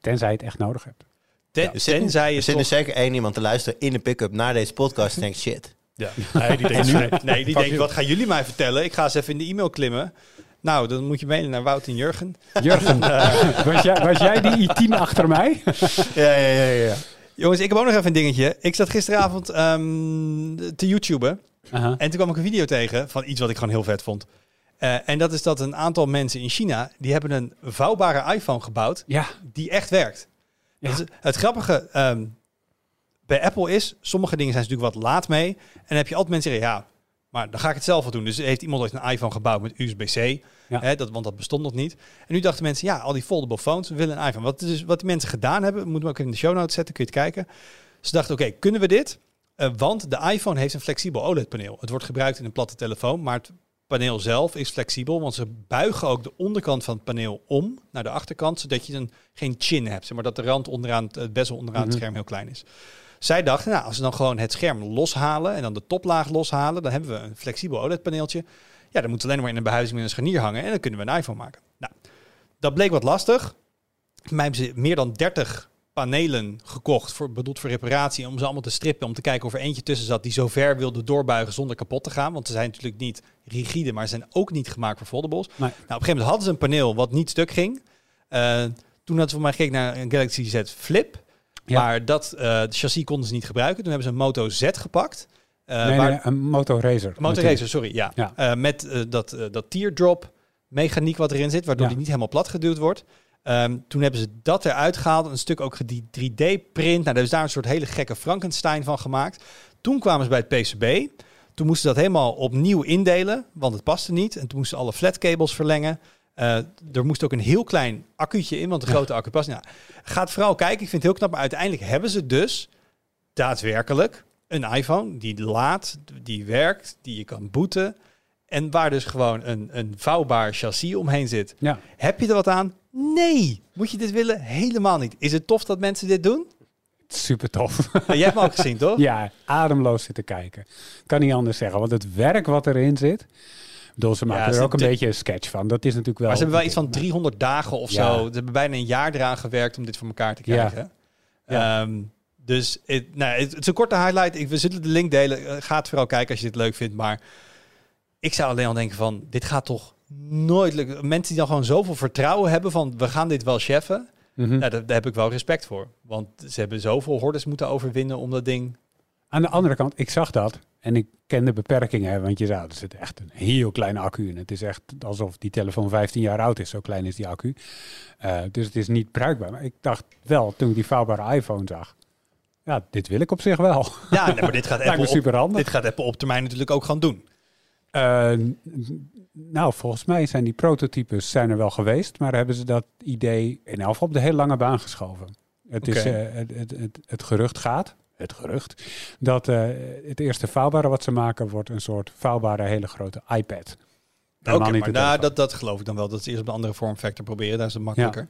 Tenzij je het echt nodig hebt. Ten, Er tenzij je er zit toch... dus zeker één iemand te luisteren in de pick-up naar deze podcast en denkt, shit. Ja. Nee, die denkt. Nee, die denkt, wat gaan jullie mij vertellen? Ik ga eens even in de e-mail klimmen. Nou, dan moet je mailen naar Wout en Jurgen. Jurgen, was, jij, was jij die i10 achter mij? Ja, ja, ja, ja. Jongens, ik heb ook nog even een dingetje. Ik zat gisteravond ehm, te YouTuben. Aha. En toen kwam ik een video tegen van iets wat ik gewoon heel vet vond. Eh, en dat is dat een aantal mensen in China, die hebben een vouwbare iPhone gebouwd Ja. die echt werkt. Ja. Is- het grappige ehm, bij Apple is, sommige dingen zijn ze natuurlijk wat laat mee. En dan heb je altijd mensen zeggen, ja, maar dan ga ik het zelf wel doen. Dus heeft iemand ooit een iPhone gebouwd met USB-C, Ja. hè, dat, want dat bestond nog niet. En nu dachten mensen, ja, al die foldable phones, we willen een iPhone. Wat, dus, wat die mensen gedaan hebben, moeten we ook in de show notes zetten, kun je het kijken. Ze dachten, oké, kunnen we dit? Eh, want de iPhone heeft een flexibel OLED-paneel. Het wordt gebruikt in een platte telefoon, maar het paneel zelf is flexibel, want ze buigen ook de onderkant van het paneel om naar de achterkant, zodat je dan geen chin hebt, zeg maar dat de rand onderaan het- bezel onderaan Mhm. het scherm heel klein is. Zij dachten, nou, als we dan gewoon het scherm loshalen en dan de toplaag loshalen, dan hebben we een flexibel OLED-paneeltje. Ja, dan moet alleen maar in een behuizing met een scharnier hangen en dan kunnen we een iPhone maken. Nou, dat bleek wat lastig. Mij hebben ze meer dan 30 panelen gekocht, voor, bedoeld voor reparatie, om ze allemaal te strippen, om te kijken of er eentje tussen zat die zo ver wilde doorbuigen zonder kapot te gaan. Want ze zijn natuurlijk niet rigide, maar ze zijn ook niet gemaakt voor foldables. Nee. Nou, op een gegeven moment hadden ze een paneel wat niet stuk ging. Eh, toen hadden ze voor mij gekeken naar een Galaxy Z Flip. Ja. Maar dat eh, chassis konden ze niet gebruiken. Toen hebben ze een Moto Z gepakt. Eh, nee, waar- nee, een Moto Racer. Motor Racer, sorry. Ja. Ja. Met dat, dat teardrop mechaniek wat erin zit, waardoor Ja. die niet helemaal plat geduwd wordt. Ehm, toen hebben ze dat eruit gehaald, een stuk ook die 3D-print. Nou, daar is daar een soort hele gekke Frankenstein van gemaakt. Toen kwamen ze bij het PCB. Toen moesten ze dat helemaal opnieuw indelen, want het paste niet. En toen moesten ze alle flatcables verlengen. Eh, er moest ook een heel klein accuutje in, want de grote accu past. Nou, gaat vooral kijken, ik vind het heel knap. Maar uiteindelijk hebben ze dus daadwerkelijk een iPhone die laat, die werkt, die je kan booten. En waar dus gewoon een, een vouwbaar chassis omheen zit. Ja. Heb je er wat aan? Nee. Moet je dit willen? Helemaal niet. Is het tof dat mensen dit doen? Super tof. Jij hebt me ook gezien, toch? ja, ademloos zitten kijken. Kan niet anders zeggen, want het werk wat erin zit. Bedoel, ze maken ze- er ook een beetje een sketch van. Dat is natuurlijk wel. Maar ze hebben wel iets van 300 dagen of Ja. zo. Ze hebben bijna een jaar eraan gewerkt om dit voor elkaar te Ja. krijgen. Ja. Ehm, dus het, nou, het, het is een korte highlight. Ik, we zullen de link delen. Eh, Ga het vooral kijken als je dit leuk vindt. Maar ik zou alleen al denken van, dit gaat toch nooit lukken. Mensen die dan gewoon zoveel vertrouwen hebben van, we gaan dit wel cheffen. Nou, daar, daar heb ik wel respect voor. Want ze hebben zoveel hordes moeten overwinnen om dat ding... Aan de andere kant, ik zag dat en ik ken de beperkingen. hè, Want je zou, er zit echt een heel kleine accu in. Het is echt alsof die telefoon 15 jaar oud is. Zo klein is die accu. Eh, dus het is niet bruikbaar. Maar ik dacht wel, toen ik die vouwbare iPhone zag. Ja, dit wil ik op zich wel. Ja, nee, maar dit gaat Apple op, dit gaat Apple op termijn natuurlijk ook gaan doen. Eh, nou, volgens mij zijn die prototypes zijn er wel geweest, maar hebben ze dat idee in elk geval op de heel lange baan geschoven. Het, is, eh, het, het, het, het gerucht gaat, het gerucht, dat eh, het eerste vouwbare wat ze maken wordt een soort vouwbare hele grote iPad. Oké, maar nou, telefoon. dat, dat geloof ik dan wel. Dat ze eerst op een andere vormfactor proberen. Dat is het makkelijker.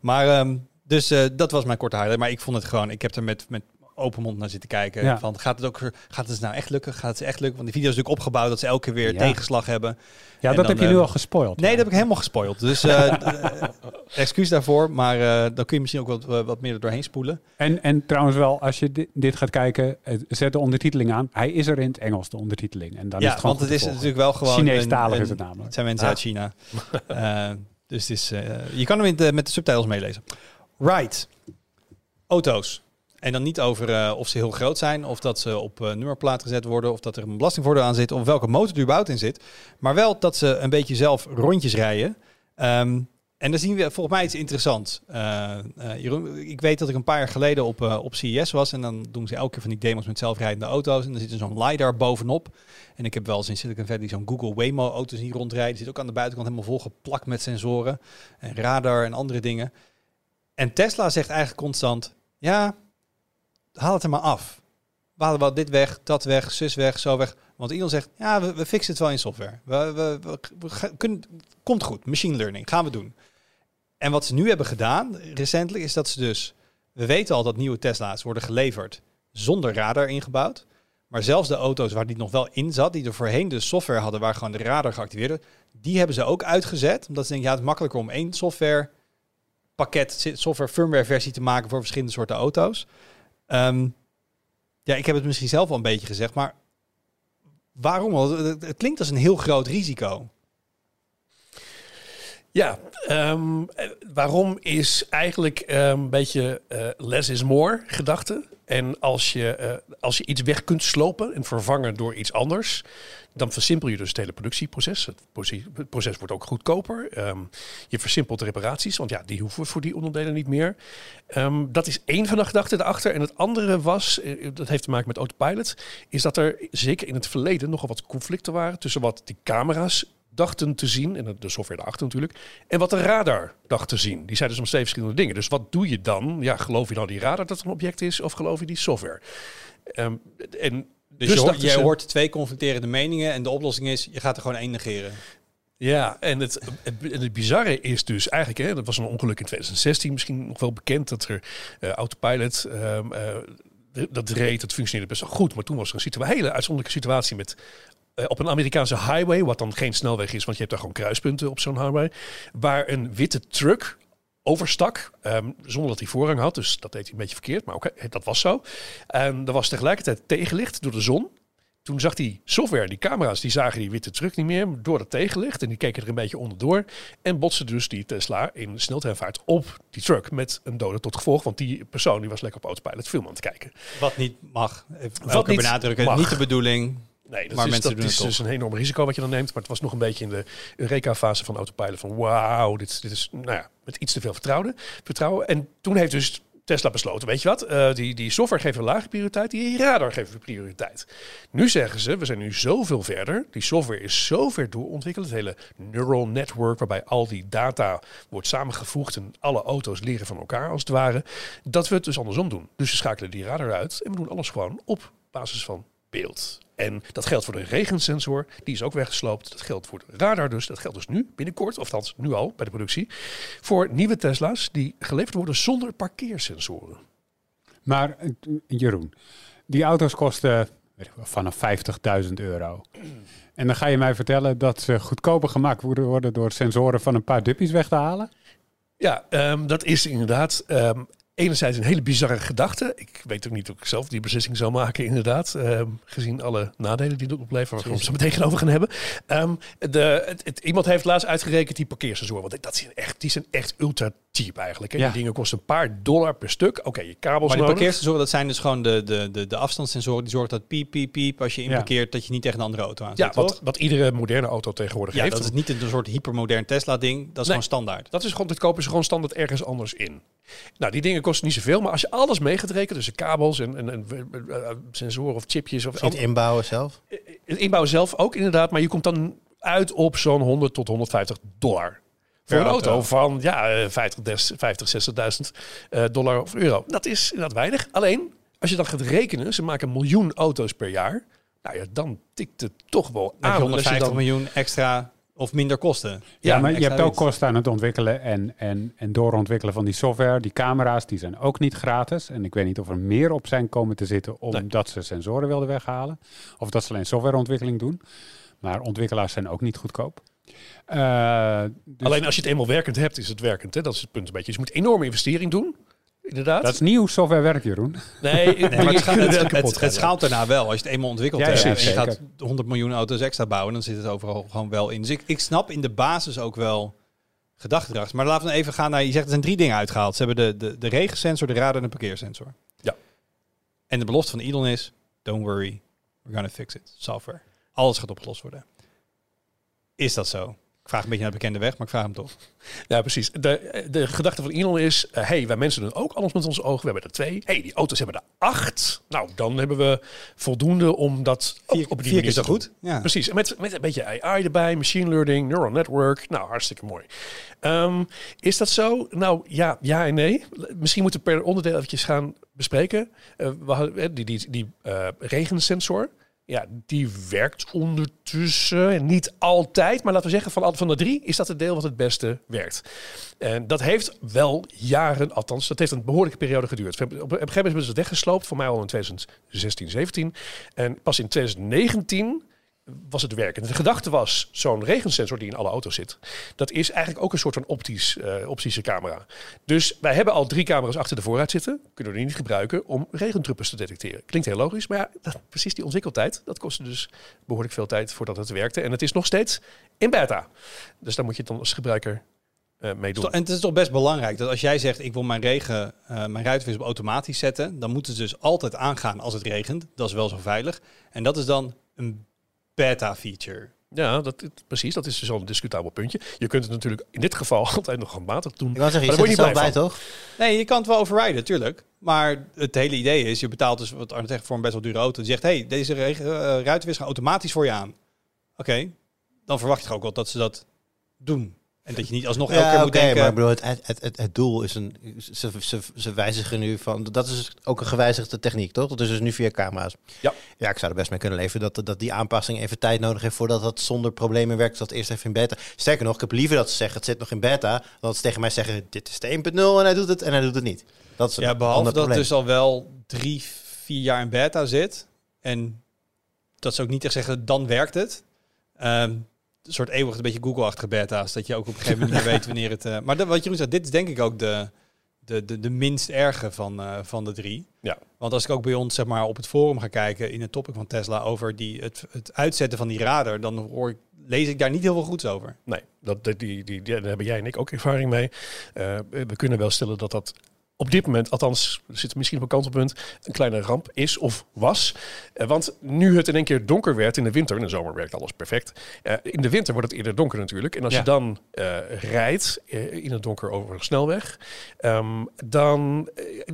Maar ehm, dus dat was mijn korte highlight. Maar ik vond het gewoon, ik heb er met, met open mond naar zitten kijken. Ja. Van, gaat het ook, gaat het nou echt lukken? Gaat het echt lukken? Want die video is natuurlijk opgebouwd dat ze elke keer weer Ja. tegenslag hebben. Ja, en dat dan, heb je nu eh, al gespoild. Nee, dat heb ik helemaal gespoild. Dus eh, eh, excuus daarvoor. Maar dan kun je misschien ook wat, wat meer er doorheen spoelen. En, en trouwens wel, als je di- dit gaat kijken, zet de ondertiteling aan. Hij is er in het Engels, de ondertiteling. En dan is ja, het gewoon want het is natuurlijk wel gewoon... Chinees-talig is het namelijk. Het zijn mensen Ah. uit China. Dus het is, je kan hem in de- met de subtitles meelezen. Right. Auto's. En dan niet over eh, of ze heel groot zijn, of dat ze op eh, nummerplaat gezet worden, of dat er een belastingvoordeel aan zit, of welke motor er in zit. Maar wel dat ze een beetje zelf rondjes rijden. Ehm, en dan zien we volgens mij iets interessants. Jeroen, ik weet dat ik een paar jaar geleden op, op CES was. En dan doen ze elke keer van die demos met zelfrijdende auto's. En dan zit er zo'n LiDAR bovenop. En ik heb wel eens in Silicon Valley zo'n Google Waymo auto's hier rondrijden. Zit ook aan de buitenkant helemaal volgeplakt met sensoren. En radar en andere dingen. En Tesla zegt eigenlijk constant... Ja, haal het er maar af. We halen wel dit weg, dat weg, zus weg, zo weg. Want Elon zegt, ja, we, fixen het wel in software. We, we, we, kunnen, komt goed, machine learning, gaan we doen. En wat ze nu hebben gedaan, recentelijk, is dat ze dus... We weten al dat nieuwe Tesla's worden geleverd zonder radar ingebouwd. Maar zelfs de auto's waar die nog wel in zat, die er voorheen de software hadden waar gewoon de radar geactiveerd die hebben ze ook uitgezet. Omdat ze denken, ja, het is makkelijker om één software pakket, software firmware versie te maken voor verschillende soorten auto's. Ehm, ja, ik heb het misschien zelf al een beetje gezegd, maar waarom? Het, klinkt als een heel groot risico. Ja, ehm, eh, waarom is eigenlijk ehm, een beetje eh, less is more gedachte. En als je, eh, als je iets weg kunt slopen en vervangen door iets anders, dan versimpel je dus het hele productieproces. Het proce- het proces wordt ook goedkoper. Ehm, je versimpelt de reparaties, want ja, die hoeven voor die onderdelen niet meer. Ehm, dat is één van de gedachten erachter. En het andere was, eh, dat heeft te maken met autopilot, is dat er zeker in het verleden nogal wat conflicten waren tussen wat die camera's dachten te zien, en de software daarachter natuurlijk, en wat de radar dacht te zien. Die zijn dus nog steeds verschillende dingen. Dus wat doe je dan? Ja, geloof je nou die radar dat het een object is, of geloof je die software? Ehm, en Dus, je, hoort, dachten je ze- hoort twee conflicterende meningen en de oplossing is, je gaat er gewoon één negeren. Ja, en het, het, het bizarre is dus eigenlijk, hè, dat was een ongeluk in 2016, misschien nog wel bekend dat er eh, autopilot, ehm, eh, dat reed, dat functioneerde best wel goed. Maar toen was er een hele uitzonderlijke situatie met eh, op een Amerikaanse highway, wat dan geen snelweg is, want je hebt daar gewoon kruispunten op zo'n highway, waar een witte truck overstak, ehm, zonder dat hij voorrang had. Dus dat deed hij een beetje verkeerd, maar oké, dat was zo. En er was tegelijkertijd tegenlicht door de zon. Toen zag die software, die camera's, die zagen die witte truck niet meer door dat tegenlicht. En die keken er een beetje onderdoor. En botste dus die Tesla in sneltreinvaart op die truck met een dode tot gevolg. Want die persoon die was lekker op autopilot film aan het kijken. Wat niet mag. Even Wat niet benadrukken, mag. niet de bedoeling. Nee, dat Maar is, mensen dat is dus een enorm risico wat je dan neemt. Maar het was nog een beetje in de Eureka-fase van autopilot. Van wauw, dit, dit is nou ja, met iets te veel vertrouwen. vertrouwen. En toen heeft dus Tesla besloten, weet je wat, eh, die, die software geven we lage prioriteit, die radar geven we prioriteit. Nu zeggen ze, we zijn nu zoveel verder, die software is zo ver doorontwikkeld, het hele neural network waarbij al die data wordt samengevoegd en alle auto's leren van elkaar als het ware, dat we het dus andersom doen. Dus we schakelen die radar uit en we doen alles gewoon op basis van beeld. En dat geldt voor de regensensor, die is ook weggesloopt. Dat geldt voor de radar dus. Dat geldt dus nu, binnenkort, of althans nu al bij de productie. Voor nieuwe Tesla's die geleverd worden zonder parkeersensoren. Maar eh, Jeroen, die auto's kosten vanaf 50.000 euro. En dan ga je mij vertellen dat ze goedkoper gemaakt worden worden door sensoren van een paar duppies weg te halen? Ja, ehm, dat is inderdaad ehm, enerzijds een hele bizarre gedachte. Ik weet ook niet of ik zelf die beslissing zou maken, inderdaad. ehm, gezien alle nadelen die dat opleveren, waar we het zo meteen gaan over gaan hebben. Ehm, de, het, het- iemand heeft laatst uitgerekend die parkeersensoren. Want dat zijn echt, die zijn echt ultra cheap eigenlijk. Hè? Ja. Die dingen kosten een paar dollar per stuk. Oké, je kabels Maar de nodig. parkeersensoren, dat zijn dus gewoon de, de, de, de afstandssensoren. Die zorgen dat piep, piep, piep, als je Ja. inparkeert, dat je niet tegen een andere auto aan Ja, zit, wat, wat iedere moderne auto tegenwoordig Ja, heeft. dat is niet een soort hypermodern Tesla-ding. Dat is gewoon standaard. Dat is gewoon, dit kopen ze gewoon standaard ergens anders in. Nou, die dingen kosten niet zoveel, maar als je alles mee gaat rekenen, dus de kabels en, en, en eh, eh, sensoren of chipjes of Het inbouwen zelf. het inbouw zelf ook inderdaad, maar je komt dan uit op zo'n 100 tot 150 dollar. Voor een auto, auto. van ja, eh, 50, des- 50 60.000 eh, dollar of euro. Dat is inderdaad weinig. Alleen, als je dan gaat rekenen, ze maken een miljoen auto's per jaar. Nou ja, dan tikt het toch wel aan. je Als je 150 dan- miljoen extra of minder kosten. Ja, Ja, maar je hebt ook kosten aan het ontwikkelen en, en, en doorontwikkelen van die software. Die camera's die zijn ook niet gratis. En ik weet niet of er meer op zijn komen te zitten omdat ze sensoren wilden weghalen. Of dat ze alleen softwareontwikkeling doen. Maar ontwikkelaars zijn ook niet goedkoop. Eh, dus Alleen als je het eenmaal werkend hebt, is het werkend. Hè? Dat is het punt een beetje. Dus je moet enorme investering doen. Inderdaad. dat is nieuw software werk, Jeroen. nee, Nee, maar het, het, het, schaalt daarna wel. Als je het eenmaal ontwikkeld Ja, hebt en je gaat 100 miljoen auto's extra bouwen, dan zit het overal gewoon wel in. Dus ik, ik snap in de basis ook wel gedachtedracht. Maar laten we even gaan naar, je zegt er zijn drie dingen uitgehaald. Ze hebben de, de, de regensensor, de radar en de parkeersensor. Ja. En de belofte van Elon is, don't worry, we're gonna fix it. Software. Alles gaat opgelost worden. Is dat zo? Vraag een beetje naar de bekende weg, maar ik vraag hem toch. Ja, precies. De, de gedachte van Elon is, eh, hey, wij mensen doen ook alles met onze ogen. We hebben er twee. hey, die auto's hebben er acht. Nou, dan hebben we voldoende om dat Vier, op die vier manier te doen. goed. Ja. Precies. En met, met een beetje AI erbij, machine learning, neural network. Nou, hartstikke mooi. Ehm, is dat zo? Nou, ja, ja en nee. Misschien moeten we per onderdeel eventjes gaan bespreken. Eh, we hadden, eh, die die, die eh, regensensor. Ja, die werkt ondertussen. Niet altijd, maar laten we zeggen van, van de drie is dat het deel wat het beste werkt. En dat heeft wel jaren, althans, dat heeft een behoorlijke periode geduurd. Op een gegeven moment ze het weggesloopt, voor mij al in 2016, 17. En pas in 2019 was het werken. De gedachte was, zo'n regensensor die in alle auto's zit, dat is eigenlijk ook een soort van optisch, eh, optische camera. Dus wij hebben al drie camera's achter de voorruit zitten, kunnen we die niet gebruiken om regentruppers te detecteren. Klinkt heel logisch, maar ja, dat, precies die ontwikkeltijd, dat kostte dus behoorlijk veel tijd voordat het werkte. En het is nog steeds in beta. Dus daar moet je het dan als gebruiker eh mee doen. En het is toch best belangrijk dat als jij zegt ik wil mijn regen, eh, mijn ruitenvis op automatisch zetten, dan moeten ze dus altijd aangaan als het regent. Dat is wel zo veilig. En dat is dan een beta feature. Ja, dat, het- precies. Dat is dus al een discutabel puntje. Je kunt het natuurlijk in dit geval altijd nog handmatig doen. Ik zeggen, je Maar zit daar er word je niet bij, toch? Nee, je kan het wel overriden, tuurlijk. Maar het hele idee is, je betaalt dus wat Arne zegt voor een best wel dure auto. Die zegt, hey, deze regen, ruitenvis gaat automatisch voor je aan. Oké, dan verwacht je toch ook wel dat ze dat doen. En dat je niet alsnog elke Ja, keer moet denken... maar ik bedoel, het, het, het, het doel is een... Ze, ze, ze wijzigen nu van... Dat is ook een gewijzigde techniek, toch? Dat is dus nu via camera's. Ja. Ja, ik zou er best mee kunnen leven dat, dat die aanpassing even tijd nodig heeft voordat dat zonder problemen werkt. Dat eerst even in beta. Sterker nog, ik heb liever dat ze zeggen, het zit nog in beta, dan dat ze tegen mij zeggen, dit is de 1.0 en hij doet het en hij doet het niet. Dat is Ja, behalve dat het dus al wel drie, vier jaar in beta zit. En dat ze ook niet echt zeggen, dan werkt het. Ehm, soort eeuwig een beetje Google-achtige beta's. Dat je ook op een gegeven moment weet wanneer het... eh, maar dat, wat Jeroen zegt, dit is denk ik ook de, de, de, de minst erge van, eh, van de drie. Ja. Want als ik ook bij ons zeg maar, op het forum ga kijken in het topic van Tesla over die, het, het uitzetten van die radar, dan hoor ik, lees ik daar niet heel veel goeds over. Nee, dat, die, die, die, daar hebben jij en ik ook ervaring mee. Eh, we kunnen wel stellen dat dat op dit moment, althans, zitten misschien op een kantelpunt, een kleine ramp is of was. Eh, want nu het in één keer donker werd in de winter, in de zomer werkt alles perfect. Eh, in de winter wordt het eerder donker natuurlijk. En als Ja. je dan eh, rijdt in het donker over een snelweg, ehm, dan,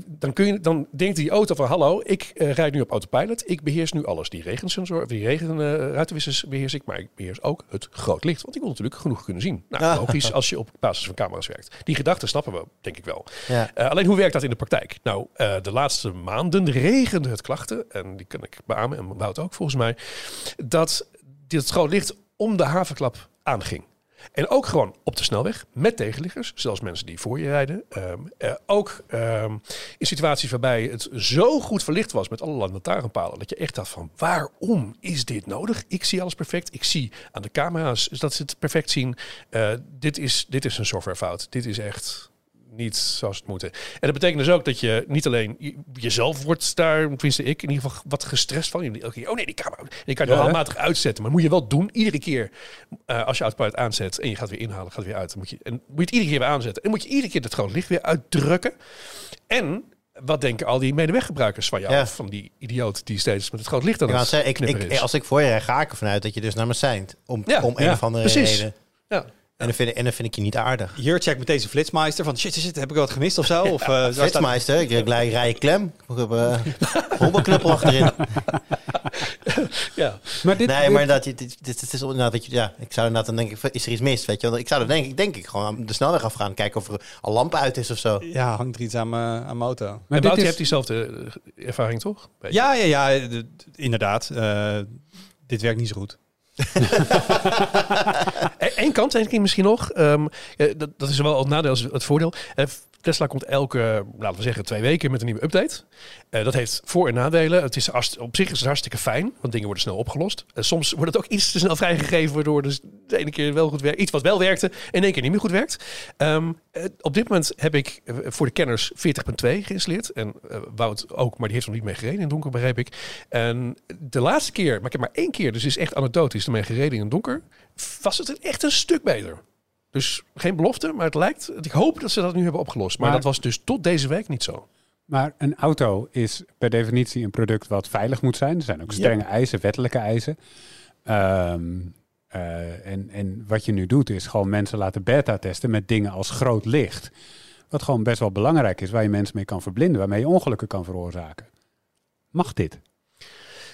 dan, kun je, dan denkt die auto van hallo, ik rijd nu op autopilot, ik beheers nu alles. Die regensensor, die regenruitenwissers beheers ik, maar ik beheers ook het groot licht. Want ik wil natuurlijk genoeg kunnen zien. Nou, logisch als je op basis van camera's werkt. Die gedachte snappen we, denk ik wel. Ja. Alleen hoe werkt dat in de praktijk? Nou, eh, de laatste maanden regende het klachten, en die kan ik beamen, en Wout ook volgens mij, dat dit groot licht om de havenklap aanging. En ook gewoon op de snelweg met tegenliggers, zelfs mensen die voor je rijden. Ehm, eh, ook ehm, in situaties waarbij het zo goed verlicht was met allerlei lantaarnpalen, dat je echt dacht van waarom is dit nodig? Ik zie alles perfect. Ik zie aan de camera's dat ze het perfect zien. Eh, dit, is, dit is een softwarefout. Dit is echt niet zoals het moet. En dat betekent dus ook dat je niet alleen je- jezelf wordt daar, tenminste ik, in ieder geval wat gestrest van. Je- Elke keer, oh nee, die camera. Je kan je wel handmatig uitzetten, maar moet je wel doen. Iedere keer eh, als je autopilot aanzet en je gaat weer inhalen, gaat weer uit. Dan moet je, en moet je het iedere keer weer aanzetten. En moet je iedere keer het groot licht weer uitdrukken. En wat denken al die medeweggebruikers van jou? Ja. Van die idioot die steeds met het groot licht aan Ik het ik, ik, is. als ik voor je ga ik ervan uit dat je dus naar me seint. Om, Ja, om een ja, of andere precies. reden. Ja. En, dan vind ik, en dan vind ik je niet aardig. Hier check met deze flitsmeister van shit, shit, heb ik wat gemist of zo? Of, eh, staat- Flitsmeister, ik rij, rij je klem. Ik heb uh, hobbelknuppel achterin. ja. Maar dit, Nee, dit- maar inderdaad, dit, dit, dit is inderdaad, weet je, ja, ik zou inderdaad dan denken, is er iets mis, weet je? Want ik zou dan denk ik, denk ik gewoon aan de snelweg afgaan, kijken of er al lampen uit is of zo. Ja, hangt er iets aan mijn aan mijn auto. maar je is- hebt diezelfde eh, ervaring toch? Beetje. Ja, ja, ja, inderdaad. Eh, dit werkt niet zo goed. Eén kant denk ik misschien nog. Ehm, eh, dat, dat is wel het nadeel als het voordeel. Eh, Tesla komt elke, laten we zeggen, twee weken met een nieuwe update. Eh, dat heeft voor- en nadelen. Het is op zich is het hartstikke fijn, want dingen worden snel opgelost. En soms wordt het ook iets te snel vrijgegeven, waardoor dus de ene keer wel goed werkt. Iets wat wel werkte, en één keer niet meer goed werkt. Ehm, eh, op dit moment heb ik eh, voor de kenners 40.2 geïnstalleerd. En eh, Wout ook, maar die heeft nog niet mee gereden in donker, begreep ik. En de laatste keer, maar ik heb maar één keer, dus is echt anekdotisch, ermee gereden in het donker. Was het echt een stuk beter. Dus geen belofte, maar het lijkt. Ik hoop dat ze dat nu hebben opgelost. Maar, Maar- dat was dus tot deze week niet zo. Maar een auto is per definitie een product wat veilig moet zijn. Er zijn ook strenge eisen, wettelijke eisen. Ehm, eh, en, en wat je nu doet is gewoon mensen laten beta testen met dingen als groot licht. Wat gewoon best wel belangrijk is, waar je mensen mee kan verblinden, waarmee je ongelukken kan veroorzaken. Mag dit?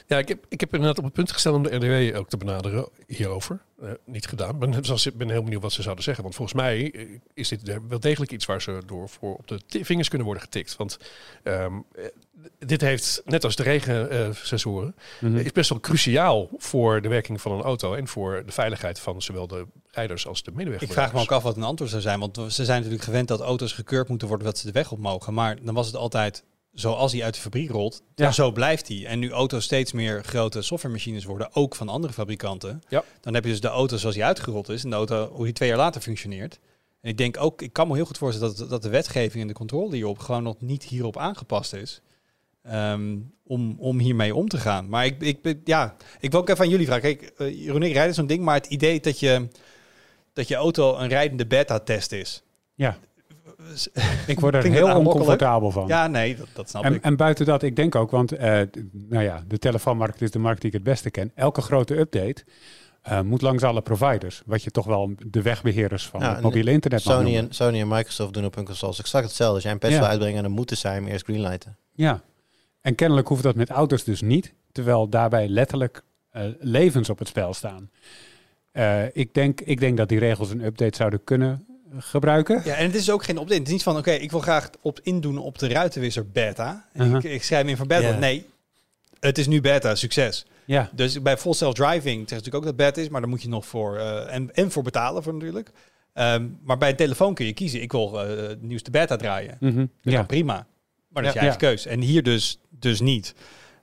Ja, ik heb, ik heb inderdaad op het punt gesteld om de RDW ook te benaderen hierover. Eh, niet gedaan. Ik ben heel benieuwd wat ze zouden zeggen. Want volgens mij eh, is dit wel degelijk iets waar ze door voor op de vingers kunnen worden getikt. Want eh, dit heeft, net als de regensensoren, Mhm. is best wel cruciaal voor de werking van een auto en voor de veiligheid van zowel de rijders als de Ik medewerkers. vraag me ook af wat een antwoord zou zijn. Want ze zijn natuurlijk gewend dat auto's gekeurd moeten worden dat ze de weg op mogen. Maar dan was het altijd zoals hij uit de fabriek rolt, Ja. zo blijft hij. En nu auto's steeds meer grote softwaremachines worden, ook van andere fabrikanten. Ja. Dan heb je dus de auto zoals hij uitgerold is en de auto hoe die twee jaar later functioneert. En ik denk ook, ik kan me heel goed voorstellen dat, dat de wetgeving en de controle hierop gewoon nog niet hierop aangepast is. ehm, om, om hiermee om te gaan. Maar ik, ik, ja, ik wil ook even aan jullie vragen. Kijk, uh, Jeroen, ik rijd zo'n ding, maar het idee dat je, dat je auto een rijdende beta-test is. Ja, ik word er heel oncomfortabel van. Ja, nee, dat, dat snap En, ik. en buiten dat, ik denk ook, want eh, nou ja, de telefoonmarkt is de markt die ik het beste ken. Elke grote update eh, moet langs alle providers, wat je toch wel de wegbeheerders van Ja, het mobiele internet mag Sony noemen. en, Sony en Microsoft doen op hun consoles exact hetzelfde. Als jij een patch Ja. wil uitbrengen, dan moeten zij hem eerst greenlighten. Ja, en kennelijk hoeft dat met auto's dus niet, terwijl daarbij letterlijk eh, levens op het spel staan. Eh, ik, denk, ik denk dat die regels een update zouden kunnen gebruiken. Ja, en het is ook geen update. Het is niet van, oké, ik wil graag op indoen op de ruitenwisser beta. En Uh-huh. ik, ik schrijf me in voor beta. Ja. Nee, het is nu beta, succes. Ja, Dus bij full self-driving zegt natuurlijk ook dat beta is, maar daar moet je nog voor, eh, en, en voor betalen voor natuurlijk. Ehm, maar bij een telefoon kun je kiezen, ik wil eh, de nieuwste beta draaien. mhm, Dat ja. kan prima. Maar dat is je Ja. eigen keus. En hier dus, dus niet.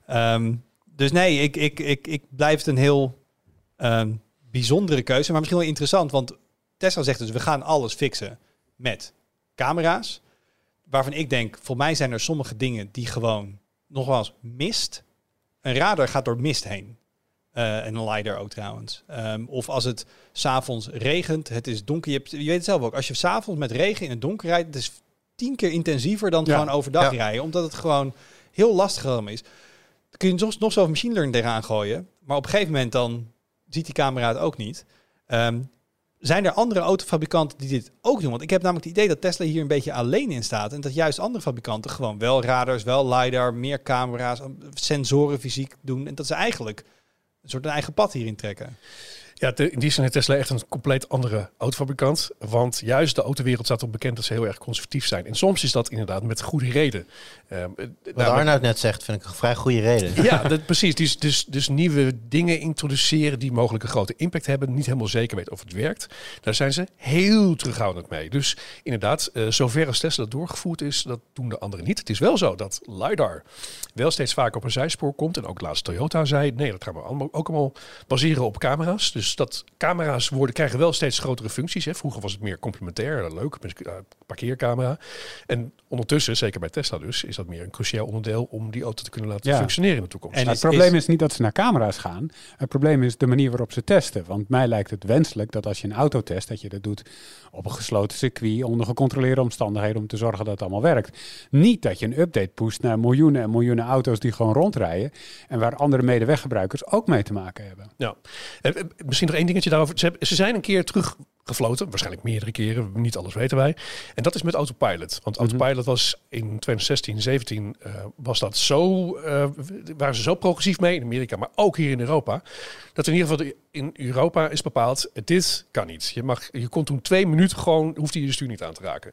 Ehm, dus nee, ik, ik, ik, ik blijf het een heel ehm, bijzondere keuze. Maar misschien wel interessant. Want Tesla zegt dus, we gaan alles fixen met camera's. Waarvan ik denk, voor mij zijn er sommige dingen die gewoon nogmaals mist. Een radar gaat door mist heen. Eh, en een LiDAR ook trouwens. Ehm, of als het s'avonds regent, het is donker. Je, hebt, je weet het zelf ook. Als je s'avonds met regen in het donker rijdt, het is tien keer intensiever dan Ja. gewoon overdag Ja. rijden. Omdat het gewoon heel lastig is. Dan kun je nog, nog zo machine learning tegenaan gooien. Maar op een gegeven moment dan ziet die camera het ook niet. Ehm, zijn er andere autofabrikanten die dit ook doen? Want ik heb namelijk het idee dat Tesla hier een beetje alleen in staat. En dat juist andere fabrikanten gewoon wel radars, wel LiDAR, meer camera's, sensoren fysiek doen. En dat ze eigenlijk een soort een eigen pad hierin trekken. Ja, in die zin heeft Tesla echt een compleet andere autofabrikant. Want juist de autowereld staat op bekend dat ze heel erg conservatief zijn. En soms is dat inderdaad met goede reden. Ehm, eh, Wat Arnoud net zegt, vind ik een vrij goede reden. Ja, dat, precies. Dus, dus, dus nieuwe dingen introduceren die mogelijk een grote impact hebben. Niet helemaal zeker weten of het werkt. Daar zijn ze heel terughoudend mee. Dus inderdaad, eh, zover als Tesla doorgevoerd is, dat doen de anderen niet. Het is wel zo dat LiDAR wel steeds vaker op een zijspoor komt. En ook laatst Toyota zei, nee, dat gaan we allemaal, ook allemaal baseren op camera's. Dus dus dat camera's worden, krijgen wel steeds grotere functies. Hè. Vroeger was het meer complementair, leuk, met een parkeercamera. En ondertussen, zeker bij Tesla dus, is dat meer een cruciaal onderdeel om die auto te kunnen laten Ja. functioneren in de toekomst. En is- het probleem is- niet dat ze naar camera's gaan. Het probleem is de manier waarop ze testen. Want mij lijkt het wenselijk dat als je een auto test, dat je dat doet op een gesloten circuit, onder gecontroleerde omstandigheden, om te zorgen dat het allemaal werkt. Niet dat je een update pusht naar miljoenen en miljoenen auto's die gewoon rondrijden en waar andere medeweggebruikers ook mee te maken hebben. Ja. Eh, eh, misschien nog één dingetje daarover. Ze, hebben- ze zijn een keer teruggefloten, waarschijnlijk meerdere keren, niet alles weten wij. En dat is met Autopilot. Want Mhm. Autopilot was in 2016, 17 eh, was dat zo, eh, waren ze zo progressief mee in Amerika, maar ook hier in Europa, dat in ieder geval de- in Europa is bepaald, dit kan niet. Je, mag, je kon toen twee minuten gewoon, hoefde je je stuur niet aan te raken.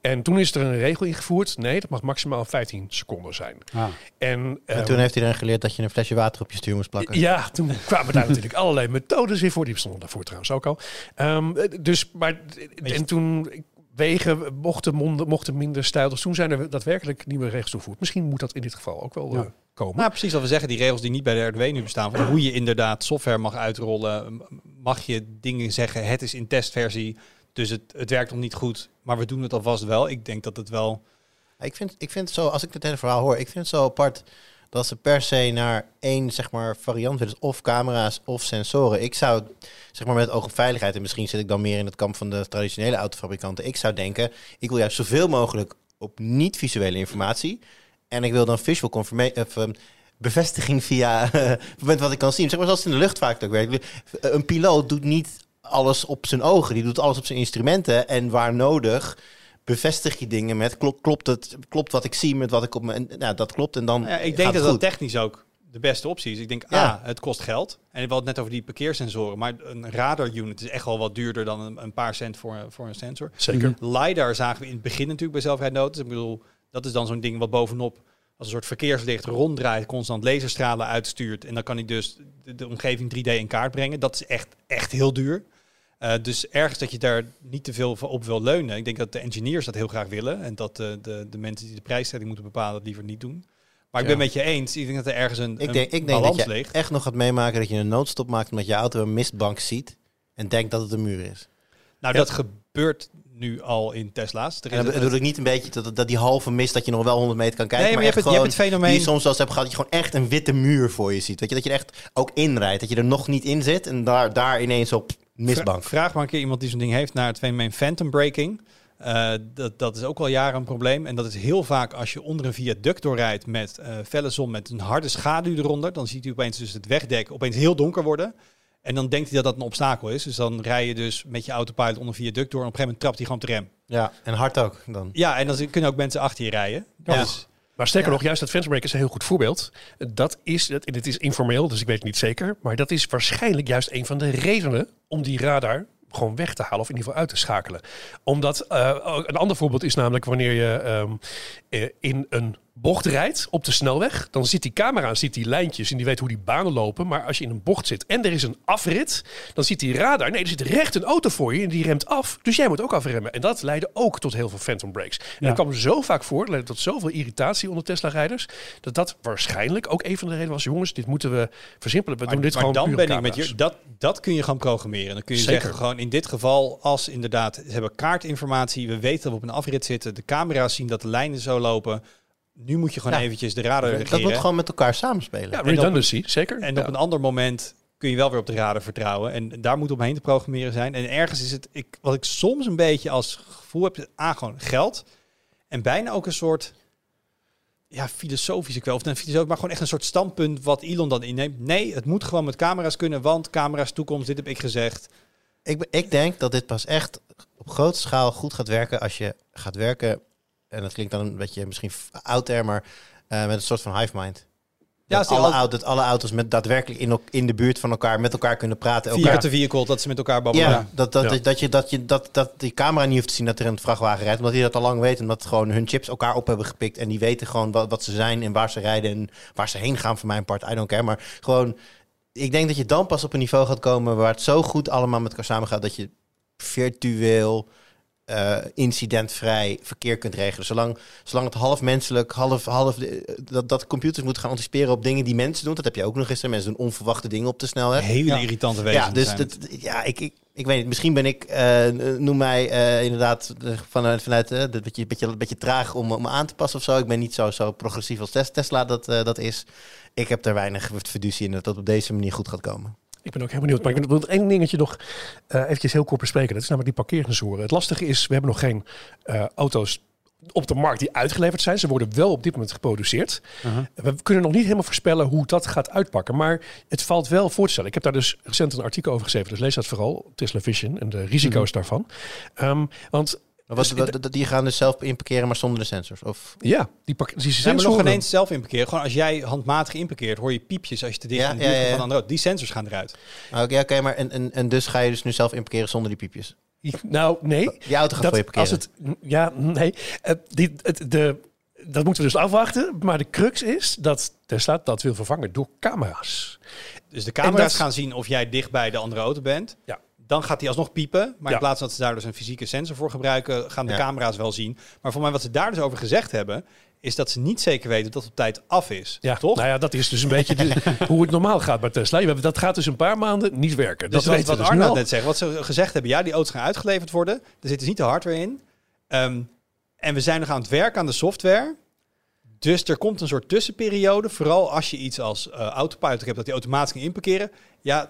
En toen is er een regel ingevoerd, nee, dat mag maximaal 15 seconden zijn. Ah. En, En ehm, toen heeft iedereen geleerd dat je een flesje water op je stuur moest plakken. ja, toen kwamen daar natuurlijk allerlei methodes weer voor. Die bestonden daarvoor trouwens ook al. Ehm, eh, dus, maar, en toen wegen mochten, monden, mochten minder stijl. Dus toen zijn er daadwerkelijk nieuwe regels toegevoegd. Misschien moet dat in dit geval ook wel Ja. eh, komen. Nou, precies wat we zeggen. Die regels die niet bij de RDW nu bestaan. Van hoe je inderdaad software mag uitrollen. Mag je dingen zeggen, het is in testversie. Dus het, het werkt nog niet goed. Maar we doen het alvast wel. Ik denk dat het wel... Ik vind, ik vind het zo, als ik het hele verhaal hoor, ik vind het zo apart dat ze per se naar één zeg maar, variant willen. Of camera's of sensoren. Ik zou, zeg maar met het oog op veiligheid, en misschien zit ik dan meer in het kamp van de traditionele autofabrikanten. Ik zou denken, ik wil juist zoveel mogelijk op niet-visuele informatie. En ik wil dan visual confirmation, ehm, bevestiging via moment wat ik kan zien. Zeg maar zoals in de luchtvaart ook werkt. Een piloot doet niet alles op zijn ogen, die doet alles op zijn instrumenten. En waar nodig bevestig je dingen met klopt, klopt het klopt wat ik zie met wat ik op mijn nou dat klopt en dan ja, ik denk dat dat technisch ook de beste optie is. Ik denk, Ja. ah, het kost geld. En we hadden het net over die parkeersensoren. Maar een radar unit is echt wel wat duurder dan een, een paar cent voor, voor een sensor. Zeker. LiDAR zagen we in het begin natuurlijk bij zelfrijdende auto's. Ik bedoel, dat is dan zo'n ding wat bovenop als een soort verkeerslicht ronddraait, constant laserstralen uitstuurt. En dan kan ik dus de, de omgeving 3D in kaart brengen. Dat is echt, echt heel duur. Eh, dus ergens dat je daar niet te veel op wil leunen. Ik denk dat de engineers dat heel graag willen. En dat de, de, de mensen die de prijsstelling moeten bepalen dat liever niet doen. Maar ik Ja. ben met je eens. Ik denk dat er ergens een, Ik een denk, ik denk dat je echt nog gaat meemaken dat je een noodstop maakt omdat je auto een mistbank ziet en denkt dat het een muur is. Nou, dat gebeurt nu al in Tesla's. Er En is bedoel ik niet een beetje dat, dat die halve mist dat je nog wel 100 meter kan kijken, Nee, maar maar, je hebt het- je gewoon hebt het fenomeen- die soms eens hebt gehad dat je gewoon echt een witte muur voor je ziet. Weet je, dat je er echt ook inrijdt, dat je er nog niet in zit en daar, daar ineens op mistbank. Vra- vraag maar een keer iemand die zo'n ding heeft naar het fenomeen phantom braking. Eh, dat, dat is ook al jaren een probleem. En dat is heel vaak als je onder een viaduct doorrijdt met eh felle zon, met een harde schaduw eronder. Dan ziet hij opeens dus het wegdek opeens heel donker worden. En dan denkt hij dat dat een obstakel is. Dus dan rij je dus met je autopilot onder een viaduct door. En op een gegeven moment trapt hij gewoon op de rem. Ja, en hard ook dan. Ja, en dan kunnen ook mensen achter je rijden. Ja. Dus, Maar sterker Ja. nog, juist dat Fencerbreak is een heel goed voorbeeld. Dat is, dat, dit is informeel, dus ik weet het niet zeker. Maar dat is waarschijnlijk juist een van de redenen om die radar gewoon weg te halen of in ieder geval uit te schakelen. Omdat, eh, een ander voorbeeld is namelijk wanneer je ehm, eh, in een bocht rijdt op de snelweg, dan ziet die camera ziet die lijntjes en die weet hoe die banen lopen. Maar als je in een bocht zit en er is een afrit, dan ziet die radar, nee, er zit recht een auto voor je en die remt af. Dus jij moet ook afremmen. En dat leidde ook tot heel veel phantom brakes. En Ja. dat kwam zo vaak voor, dat leidde tot zoveel irritatie onder Tesla-rijders, dat dat waarschijnlijk ook een van de redenen was, jongens, dit moeten we versimpelen. We maar, doen dit maar gewoon dan puur ben ik met je. Dat, dat kun je gewoon programmeren. Dan kun je Zeker. zeggen, gewoon in dit geval, als inderdaad, ze hebben kaartinformatie, we weten dat we op een afrit zitten, de camera's zien dat de lijnen zo lopen. Nu moet je gewoon Ja. eventjes de radar Dat regeren. moet gewoon met elkaar samenspelen. Ja, op- redundancy, zeker. En Ja. op een ander moment kun je wel weer op de radar vertrouwen. En daar moet omheen te programmeren zijn. En ergens is het, ik, wat ik soms een beetje als gevoel heb, is A, gewoon geld. En bijna ook een soort, ja, filosofische kwel. Of een filosoof, maar gewoon echt een soort standpunt wat Elon dan inneemt. Nee, het moet gewoon met camera's kunnen, want camera's toekomst, dit heb ik gezegd. Ik, ik denk dat dit pas echt op grote schaal goed gaat werken als je gaat werken. En dat klinkt dan een beetje misschien there, maar eh, met een soort van hive mind. Ja, dat, alle al- au- dat alle auto's met daadwerkelijk in, in de buurt van elkaar met elkaar kunnen praten. Via Elkaar, de vehicle, dat ze met elkaar babbelen. ja, dat, dat, Ja. Dat, dat, je, dat, je, dat, dat die camera niet hoeft te zien dat er een vrachtwagen rijdt. Omdat die dat al lang weten. Omdat gewoon hun chips elkaar op hebben gepikt. En die weten gewoon wat, wat ze zijn en waar ze rijden. En waar ze heen gaan voor mijn part. I don't care. Maar gewoon, ik denk dat je dan pas op een niveau gaat komen waar het zo goed allemaal met elkaar samen gaat. Dat je virtueel eh, incidentvrij verkeer kunt regelen. Zolang, zolang het half menselijk, half, half dat, dat computers moeten gaan anticiperen op dingen die mensen doen. Dat heb je ook nog eens. Mensen doen onverwachte dingen op de snelweg. Hele Ja. irritante wezens Ja, dus dat, ja, ik, ik, ik weet niet. Misschien ben ik, eh, noem mij eh, inderdaad vanuit, vanuit dat beetje, beetje, beetje traag om, om aan te passen of zo. Ik ben niet zo, zo progressief als Tes- Tesla dat, dat is. Ik heb er weinig fiducie in dat dat op deze manier goed gaat komen. Ik ben ook heel benieuwd. Maar ik wil één dingetje nog eh eventjes heel kort bespreken. Dat is namelijk die parkeersensoren. Het lastige is, we hebben nog geen eh, auto's op de markt die uitgeleverd zijn. Ze worden wel op dit moment geproduceerd. Uh-huh. We kunnen nog niet helemaal voorspellen hoe dat gaat uitpakken. Maar het valt wel voor te stellen. Ik heb daar dus recent een artikel over geschreven. Dus lees dat vooral. Tesla Vision en de risico's daarvan. Ehm, want wat, Dus- wat- die gaan dus zelf inparkeren, maar zonder de sensors. Of, ja, die, pak, die sensoren- nog ineens zelf inparkeren? Gewoon als jij handmatig inparkeert, hoor je piepjes als je te dicht Ja, in de ja, ja, van de andere auto. Die sensors gaan eruit. Oké, oké, maar en, en, en dus ga je dus nu zelf inparkeren zonder die piepjes. Nou, nee. Die auto gaat dat, voor je parkeren. als het, ja, nee. Eh, die, het, de, dat moeten we dus afwachten. Maar de crux is dat Tesla dat wil vervangen door camera's. Dus de camera's dat- gaan zien of jij dicht bij de andere auto bent. Ja. Dan gaat hij alsnog piepen. Maar in plaats van dat ze daar dus een fysieke sensor voor gebruiken, gaan de camera's wel zien. Maar voor mij wat ze daar dus over gezegd hebben, is dat ze niet zeker weten dat het op tijd af is. Ja, toch? Nou ja, dat is dus een beetje de- hoe het normaal gaat bij Tesla. Dat gaat dus een paar maanden niet werken. Dus dat wat, wat dus Arnoud net zegt, wat ze gezegd hebben, ja, die auto's gaan uitgeleverd worden. Er zit dus niet de hardware in. Ehm, en we zijn nog aan het werken aan de software. Dus er komt een soort tussenperiode. Vooral als je iets als eh autopilot hebt dat die automatisch kan inparkeren. Ja,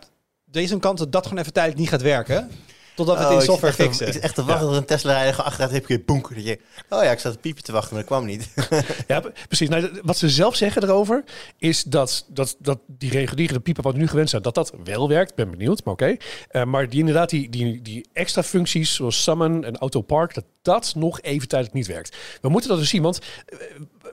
er is een kans dat dat gewoon even tijdelijk niet gaat werken. Totdat we het Oh, in ik software te- fixen. Ik zit echt te wachten tot een Tesla rijder gewoon achteruit heb je. Dat oh ja, ik zat een piepje te wachten, maar dat kwam niet. Ja, precies. Nou, wat ze zelf zeggen erover is dat, dat, dat die reguliere piepen wat we nu gewend zijn, dat dat wel werkt. Ben benieuwd, maar oké. Eh, maar die inderdaad, die, die, die extra functies zoals Summon en Auto Park, dat dat nog even tijdelijk niet werkt. We moeten dat dus zien, want eh,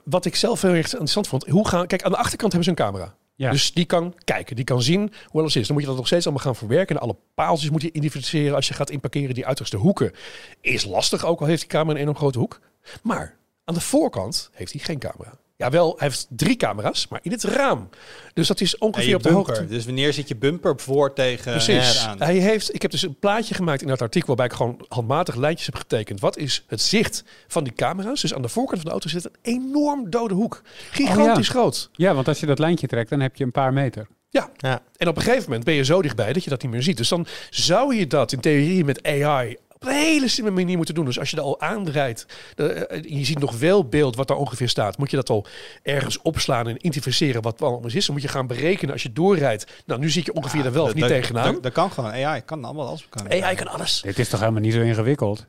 wat ik zelf heel erg interessant vond, hoe gaan, kijk, aan de achterkant hebben ze een camera. Dus die kan kijken, die kan zien hoe alles is. Dan moet je dat nog steeds allemaal gaan verwerken. En alle paaltjes moet je identificeren als je gaat inparkeren. Die uiterste hoeken is lastig, ook al heeft die camera een enorm grote hoek. Maar aan de voorkant heeft hij geen camera. Ja, wel, hij heeft drie camera's, maar in het raam. Dus dat is ongeveer op de bumper. hoogte. Dus wanneer zit je bumper voor tegen Precies. aan? Hij heeft, ik heb dus een plaatje gemaakt in dat artikel waarbij ik gewoon handmatig lijntjes heb getekend. Wat is het zicht van die camera's? Dus aan de voorkant van de auto zit een enorm dode hoek. Gigantisch groot. Ja, want als je dat lijntje trekt, dan heb je een paar meter. Ja. Ja. En op een gegeven moment ben je zo dichtbij dat je dat niet meer ziet. Dus dan zou je dat in theorie met AI een hele slimme manier moeten doen. Dus als je er al aanrijdt, eh, je ziet nog wel beeld wat daar ongeveer staat. Moet je dat al ergens opslaan en identificeren wat wel anders is. Dan moet je gaan berekenen als je doorrijdt. Nou, nu zie je ongeveer er wel of niet tegenaan. Dat, dat kan gewoon. AI kan allemaal alles. Kan AI kan alles. Dit is toch helemaal niet zo ingewikkeld?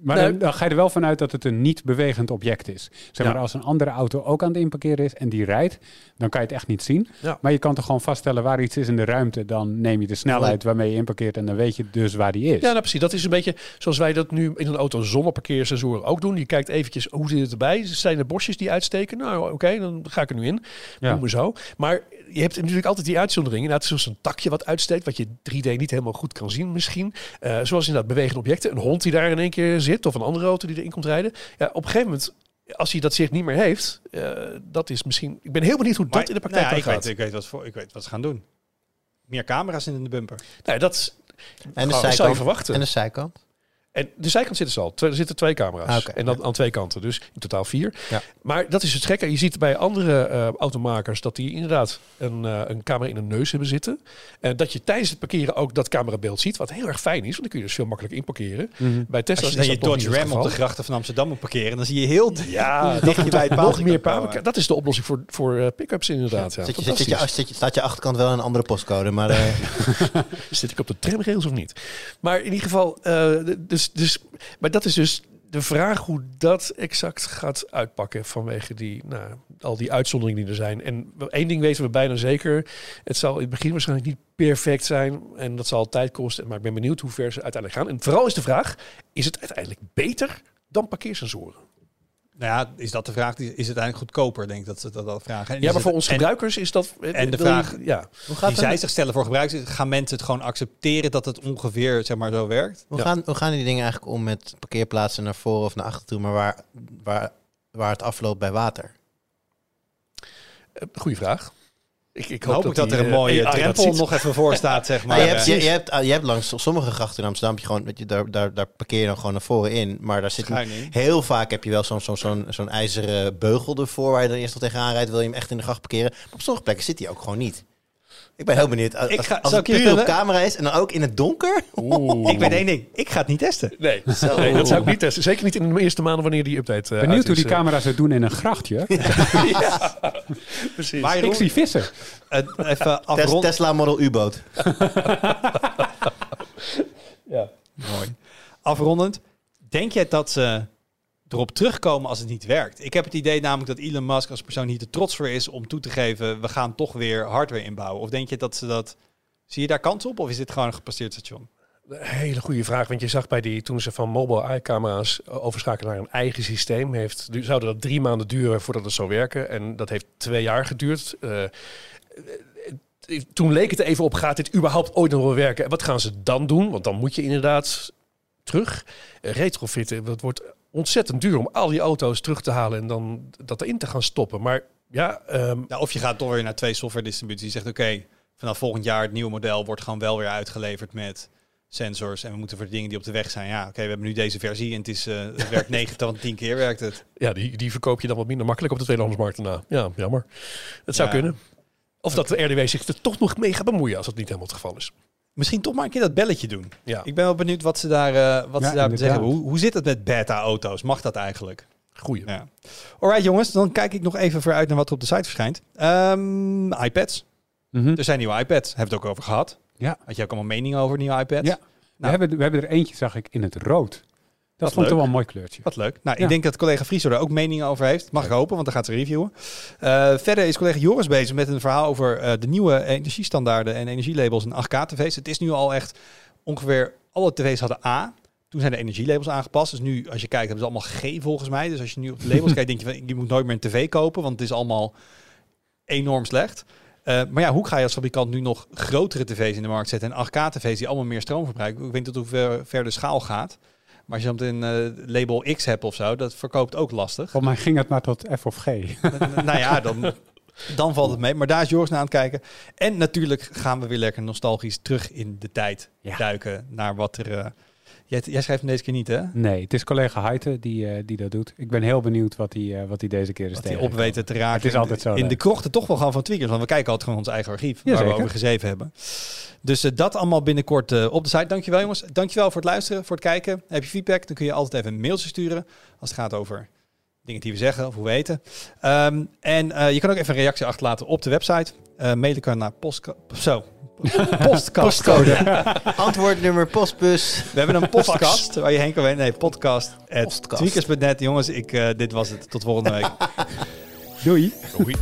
Maar Nee. dan, dan ga je er wel vanuit dat het een niet bewegend object is. Zeg maar, Ja. als een andere auto ook aan het inparkeren is en die rijdt, dan kan je het echt niet zien. Ja. Maar je kan toch gewoon vaststellen waar iets is in de ruimte. Dan neem je de snelheid waarmee je inparkeert en dan weet je dus waar die is. Ja, nou precies. Dat is een beetje zoals wij dat nu in een auto zonder parkeersensoren ook doen. Je kijkt eventjes hoe zit het erbij. Zijn er bosjes die uitsteken? Nou, oké, dan ga ik er nu in. Ja. Noem maar zo. Maar je hebt natuurlijk altijd die uitzonderingen. Inderdaad, zoals een takje wat uitsteekt, wat je 3D niet helemaal goed kan zien misschien. Eh, zoals inderdaad bewegende objecten. Een hond die daar in één keer zit of een andere auto die erin komt rijden. Ja, op een gegeven moment, als hij dat zicht niet meer heeft, eh, dat is misschien... Ik ben heel benieuwd hoe Maar- dat in de praktijk nou ja, ik, gaat. weet, ik, weet wat voor, ik weet wat ze gaan doen. Meer camera's in de bumper. Nee, dat is- En de zou je zijkant. verwachten. En de zijkant. En de zijkant zitten ze al. Twee- Er zitten twee camera's. Ah, en dan aan twee kanten. Dus in totaal vier. Ja. Maar dat is het gekke. Je ziet bij andere eh, automakers dat die inderdaad een, eh, een camera in hun neus hebben zitten. En dat je tijdens het parkeren ook dat camerabeeld ziet. Wat heel erg fijn is. Want dan kun je dus veel makkelijker inparkeren. Mhm. Bij Tesla Als je is dan je dat nog Dodge Ram op de grachten van Amsterdam moet parkeren, dan zie je heel Ja, dicht je bij het meer palen. Dat is de oplossing voor, voor eh, pick-ups inderdaad. Ja, Zit je, zit je, fantastisch. zit je, staat je achterkant wel in een andere postcode, maar eh, Zit ik op de tramrails of niet? Maar in ieder geval, eh, dus, maar dat is dus de vraag hoe dat exact gaat uitpakken vanwege die, nou, al die uitzonderingen die er zijn. En één ding weten we bijna zeker. Het zal in het begin waarschijnlijk niet perfect zijn en dat zal tijd kosten. Maar ik ben benieuwd hoe ver ze uiteindelijk gaan. En vooral is de vraag, is het uiteindelijk beter dan parkeersensoren? Nou ja, is dat de vraag? Is het uiteindelijk goedkoper? Denk ik dat ze dat, dat vragen. En Ja, maar voor het- ons en- gebruikers is dat... en de je- vraag- Ja, hoe gaat Die zij zich stellen voor gebruikers, gaan mensen het gewoon accepteren dat het ongeveer zeg maar zo werkt? Hoe, Ja. gaan, hoe gaan die dingen eigenlijk om met parkeerplaatsen naar voren of naar achter toe, maar waar, waar, waar het afloopt bij water? Eh, Goeie vraag. Ik, ik Dan hoop ik dat er een mooie dat drempel nog even voor staat, zeg maar. Je, hebt, je, je, hebt, je hebt langs sommige grachten in Amsterdam, je gewoon, weet je, daar, daar, daar parkeer je dan gewoon naar voren in. Maar daar zit heel vaak heb je wel zo'n zo'n zo'n zo'n ijzeren beugel ervoor waar je dan eerst nog tegenaan rijdt. Wil je hem echt in de gracht parkeren. Maar op sommige plekken zit hij ook gewoon niet. Ik ben heel benieuwd. Als, Ik ga- als zal het ik je puur op camera is en dan ook in het donker. Oeh. Ik weet één ding. Ik ga het niet testen. Nee, nee, dat zou ik niet testen. Zeker niet in de eerste maanden wanneer die update eh, Benieuwd uit hoe is, die eh. camera's het doen in een grachtje. Precies. Maar Ik zie vissen. eh, even Tes- afronden. Tesla Model U-boot. ja. Mooi. Afrondend. Denk jij dat ze erop terugkomen als het niet werkt? Ik heb het idee namelijk dat Elon Musk als persoon hier te trots voor is om toe te geven, we gaan toch weer hardware inbouwen. Of denk je dat ze dat... Zie je daar kans op? Of is dit gewoon een gepasseerd station? Hele goede vraag. Want je zag bij die, toen ze van mobile eye-camera's overschakelen naar een eigen systeem, heeft, zouden dat drie maanden duren voordat het zou werken. En dat heeft twee jaar geduurd. Eh, eh, toen leek het even op, gaat dit überhaupt ooit nog wel werken? En wat gaan ze dan doen? Want dan moet je inderdaad terug eh, retrofitten. Dat wordt ontzettend duur om al die auto's terug te halen en dan dat erin te gaan stoppen. Maar ja, ehm, Nou, of je gaat weer naar twee software distributies. Je zegt oké, vanaf volgend jaar het nieuwe model wordt gewoon wel weer uitgeleverd met sensors. En we moeten voor de dingen die op de weg zijn. Ja, oké, we hebben nu deze versie en het, is, het werkt 9 tot 10 keer werkt het. ja, die, die verkoop je dan wat minder makkelijk op de tweedehandsmarkt daarna. Ja, jammer. Het zou Ja. kunnen. Of dat de RDW zich er toch nog mee gaat bemoeien als dat niet helemaal het geval is. Misschien toch maar een keer dat belletje doen. Ja, Ik ben wel benieuwd wat ze daar, eh, wat Ja, ze daar zeggen. Hoe, hoe zit het met beta-auto's? Mag dat eigenlijk? goeie. Ja. Alright jongens, dan kijk ik nog even vooruit naar wat er op de site verschijnt. Ehm, iPads. Mhm. Er zijn nieuwe iPads. Hebben we het ook over gehad. Ja. Had je ook allemaal meningen over nieuwe iPads? Ja. We, Nou. hebben, we hebben er eentje, zag ik, in het rood. Dat vond ik wel een mooi kleurtje. Wat leuk. Nou, Ja. ik denk dat collega Friso daar ook meningen over heeft. Mag ik hopen, want dan gaat ze reviewen. Eh, verder is collega Joris bezig met een verhaal over eh, de nieuwe energiestandaarden en energielabels in 8K-tv's. Het is nu al echt ongeveer alle tv's hadden A. Toen zijn de energielabels aangepast. Dus nu, als je kijkt, hebben ze allemaal G volgens mij. Dus als je nu op de labels kijkt, denk je van, je moet nooit meer een tv kopen, want het is allemaal enorm slecht. Eh, maar ja, hoe ga je als fabrikant nu nog grotere tv's in de markt zetten en 8K-tv's die allemaal meer stroom verbruiken? Ik weet niet tot hoe ver, ver de schaal gaat. Maar als je dan een eh, label X hebt of zo, dat verkoopt ook lastig. Volgens mij ging het maar tot F of G. nou ja, dan, dan valt het mee. Maar daar is Joris naar aan het kijken. En natuurlijk gaan we weer lekker nostalgisch terug in de tijd Ja. duiken naar wat er... jij, jij schrijft hem deze keer niet, hè? Nee, het is collega Heite die, eh, die dat doet. Ik ben heel benieuwd wat hij eh, wat hij deze keer is Wat tegen op weten te raken. Het is altijd zo In leuk. de krochten toch wel gewoon van tweakers. Want we kijken altijd gewoon ons eigen archief. waar Jazeker. we over gezeven hebben. Dus eh, dat allemaal binnenkort op de site. Dankjewel jongens. Dankjewel voor het luisteren, voor het kijken. Heb je feedback, dan kun je altijd even een mailtje sturen. Als het gaat over dingen die we zeggen of hoe we weten. Ehm, en je kan ook even een reactie achterlaten op de website. Eh mailen kan naar postca- Zo. Postkastcode. Antwoordnummer postbus. We hebben een podcast waar je heen kan weten. Nee, podcast. Postkast. tweakers.net. Jongens, ik, eh, dit was het. Tot volgende week. Doei! Doei.